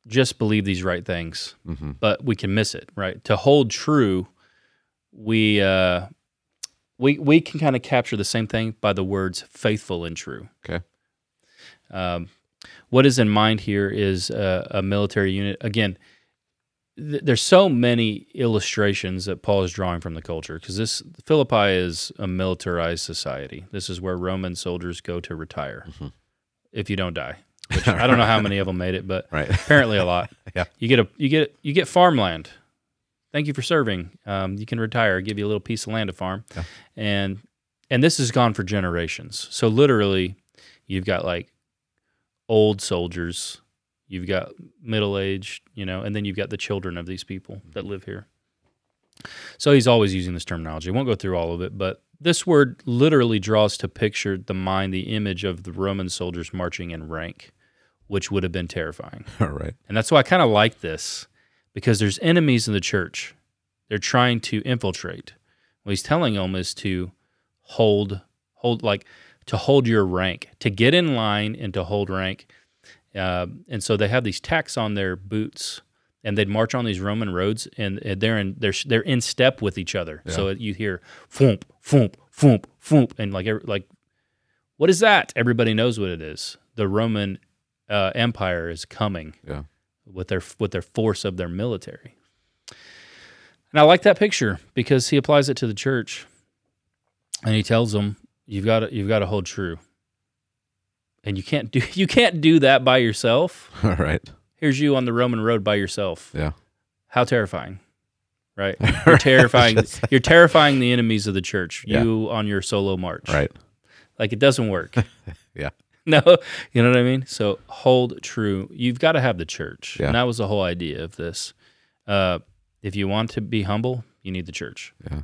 just believe these right things, hmm but we can miss it, right? To hold true, we uh we we can kind of capture the same thing by the words faithful and true. Okay. Um, what is in mind here is a, a military unit. Again, th- there's so many illustrations that Paul is drawing from the culture because this Philippi is a militarized society. This is where Roman soldiers go to retire Mhm. if you don't die. Which I don't know how many of them made it, but Right. apparently a lot. Yeah. You get a you get you get farmland. Thank you for serving. Um, you can retire. Give you a little piece of land to farm, Yeah. and and this has gone for generations. So literally, you've got like old soldiers, you've got middle aged, you know, and then you've got the children of these people that live here. So he's always using this terminology. I won't go through all of it, but this word literally draws to picture the mind the image of the Roman soldiers marching in rank, which would have been terrifying. All right. And that's why I kind of like this because there's enemies in the church. They're trying to infiltrate. What he's telling them is to hold, hold like to hold your rank, to get in line and to hold rank. Uh, and so they have these tacks on their boots, and they'd march on these Roman roads, and and they're in they're they're in step with each other. So you hear foomp, foomp, foomp, foomp, and like like, what is that? Everybody knows what it is. The Roman uh, Empire is coming Yeah. with their with their force of their military. And I like that picture because he applies it to the church, and he tells them you've got to you've got to hold true, and you can't do you can't do that by yourself. All right. Here's you on the Roman road by yourself. Yeah. How terrifying, right? You're terrifying. You're terrifying the enemies of the church. Yeah. You on your solo march, Right. Like it doesn't work. Yeah. No, you know what I mean? So hold true. You've got to have the church. Yeah. And that was the whole idea of this. Uh, if you want to be humble, you need the church. Yeah.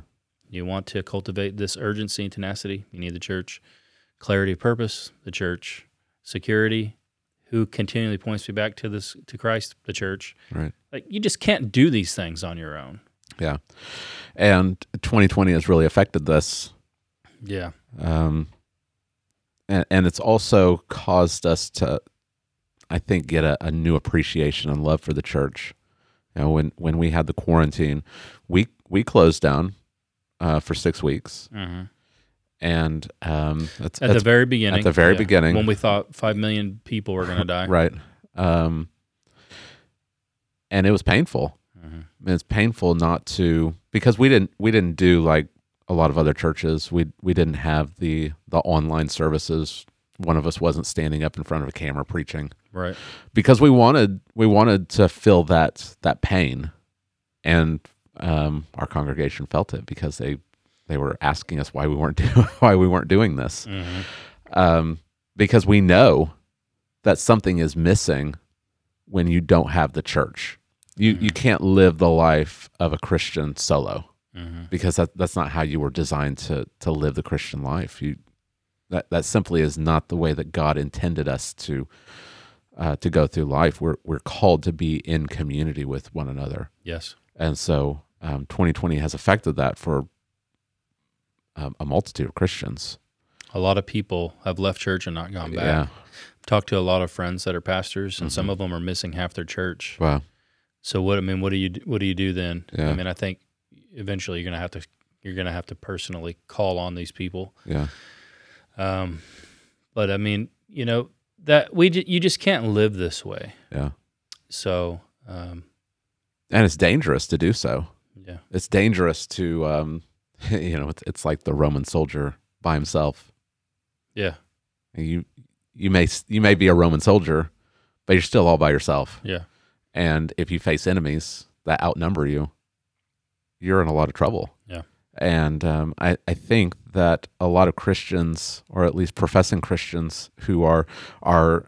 You want to cultivate this urgency and tenacity, you need the church. Clarity of purpose, the church. Security, who continually points me back to this to Christ, the church. Right. Like you just can't do these things on your own. Yeah. And 2020 has really affected this. Yeah. Um, and, and it's also caused us to, I think, get a, a new appreciation and love for the church. You know, when, when we had the quarantine, we, we closed down uh, for six weeks. hmm And um, that's, At that's the very beginning. At the very beginning. When we thought five million people were going to die. right. Um, and it was painful. Mhm. it's painful not to because we didn't we didn't do like a lot of other churches. We we didn't have the the online services. One of us wasn't standing up in front of a camera preaching Right. because we wanted we wanted to feel that that pain, and um, our congregation felt it because they they were asking us why we weren't do, why we weren't doing this hmm um, because we know that something is missing when you don't have the church. You you can't live the life of a Christian solo hmm because that that's not how you were designed to to live the Christian life. You that that simply is not the way that God intended us to uh, to go through life. We're we're called to be in community with one another, Yes. and so um, 2020 has affected that for um, a multitude of Christians. A lot of people have left church and not gone back. Yeah, Talked to a lot of friends that are pastors, and Mm-hmm. some of them are missing half their church. wow, So what I mean, what do you do- what do you do then? Yeah. I mean, I think eventually you're gonna have to you're gonna have to personally call on these people. yeah, Um, but I mean, you know that we j- you just can't live this way. yeah, So um, and it's dangerous to do so. yeah, It's dangerous to, um, you know, it's, it's like the Roman soldier by himself. yeah, You you may you may be a Roman soldier, but you're still all by yourself. yeah, And if you face enemies that outnumber you, you're in a lot of trouble. Yeah. And um, I, I think that a lot of Christians, or at least professing Christians, who are are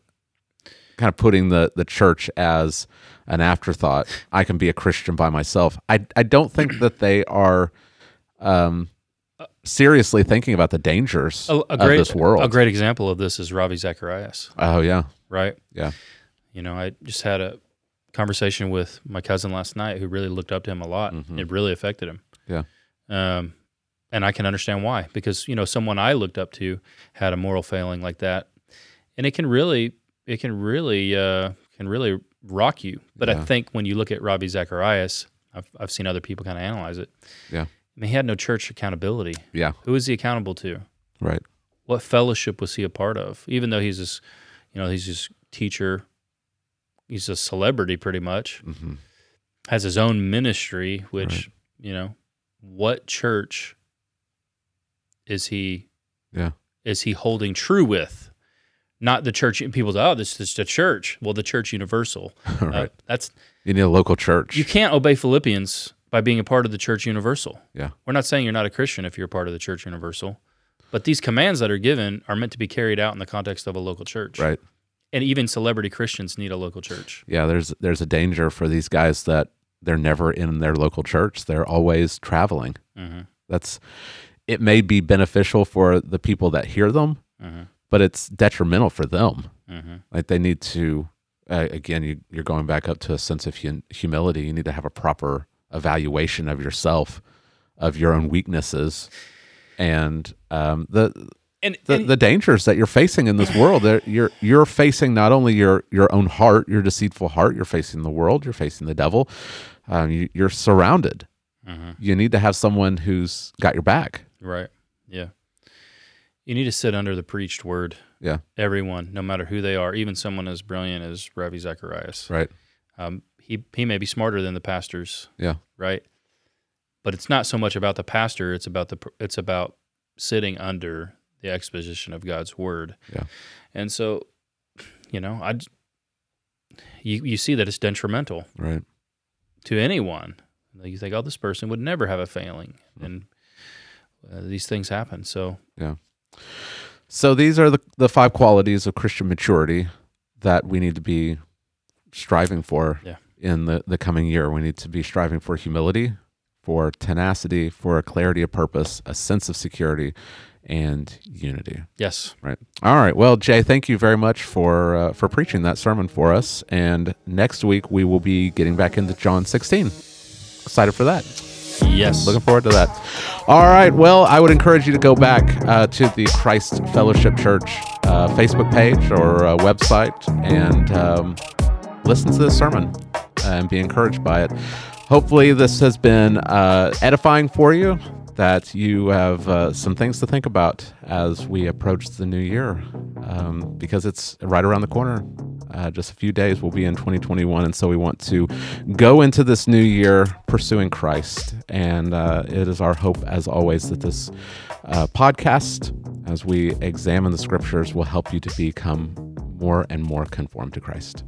kind of putting the, the church as an afterthought. I can be a Christian by myself. I, I don't think that they are um, seriously thinking about the dangers a, a of this world. a great example of this is Ravi Zacharias, oh yeah, right? Yeah. You know, I just had a conversation with my cousin last night who really looked up to him a lot. Mhm. It really affected him. Yeah. Um, and I can understand why because you know someone I looked up to had a moral failing like that, and it can really it can really uh, can really rock you. But I think when you look at Ravi Zacharias, I've I've seen other people kind of analyze it. Yeah. I mean, he had no church accountability. yeah, Who is he accountable to? right, What fellowship was he a part of? Even though he's this, you know, he's this teacher, he's a celebrity pretty much, hmm has his own ministry, which, Right. you know, what church is he Yeah. is he holding true with? Not the church people say, oh, this is the church. Well, the church universal. Uh, right. that's You need a local church. you can't obey Philippians by being a part of the church universal. Yeah. We're not saying you're not a Christian if you're a part of the church universal. But these commands that are given are meant to be carried out in the context of a local church. right. And even celebrity Christians need a local church. yeah there's there's a danger for these guys that they're never in their local church. They're always traveling. Hmm that's it may be beneficial for the people that hear them hmm but it's detrimental for them. Hmm like they need to uh, again you, you're going back up to a sense of hum- humility. You need to have a proper evaluation of yourself of your own weaknesses. And um, the And, the, and the dangers that you're facing in this world that you're you're facing not only your your own heart your deceitful heart you're facing the world you're facing the devil um, you, you're surrounded Mhm. you need to have someone who's got your back right, yeah, you need to sit under the preached word. Yeah. everyone, no matter who they are, even someone as brilliant as Ravi Zacharias. right Um, he he may be smarter than the pastors. Yeah. Right. But it's not so much about the pastor. It's about the it's about sitting under the exposition of God's word. Yeah. And so, you know, I you you see that it's detrimental right to anyone. You think, oh, this person would never have a failing, and uh, these things happen. So, yeah. so these are the, the five qualities of christian maturity that we need to be striving for Yeah. in the, the coming year we need to be striving for humility for tenacity for a clarity of purpose a sense of security and unity yes, Right. All right. Well, Jay, thank you very much for uh, for preaching that sermon for us. And next week we will be getting back into John 16. Excited for that. yes, Looking forward to that. All right. Well, I would encourage you to go back uh, to the Christ Fellowship Church uh, Facebook page or uh, website and um, listen to this sermon and be encouraged by it. Hopefully, this has been uh, edifying for you. That you have uh, some things to think about as we approach the new year, um, because it's right around the corner. Uh, just a few days, we'll be in 2021, and so we want to go into this new year pursuing Christ. And uh, it is our hope, as always, that this uh, podcast, as we examine the scriptures, will help you to become more and more conformed to Christ.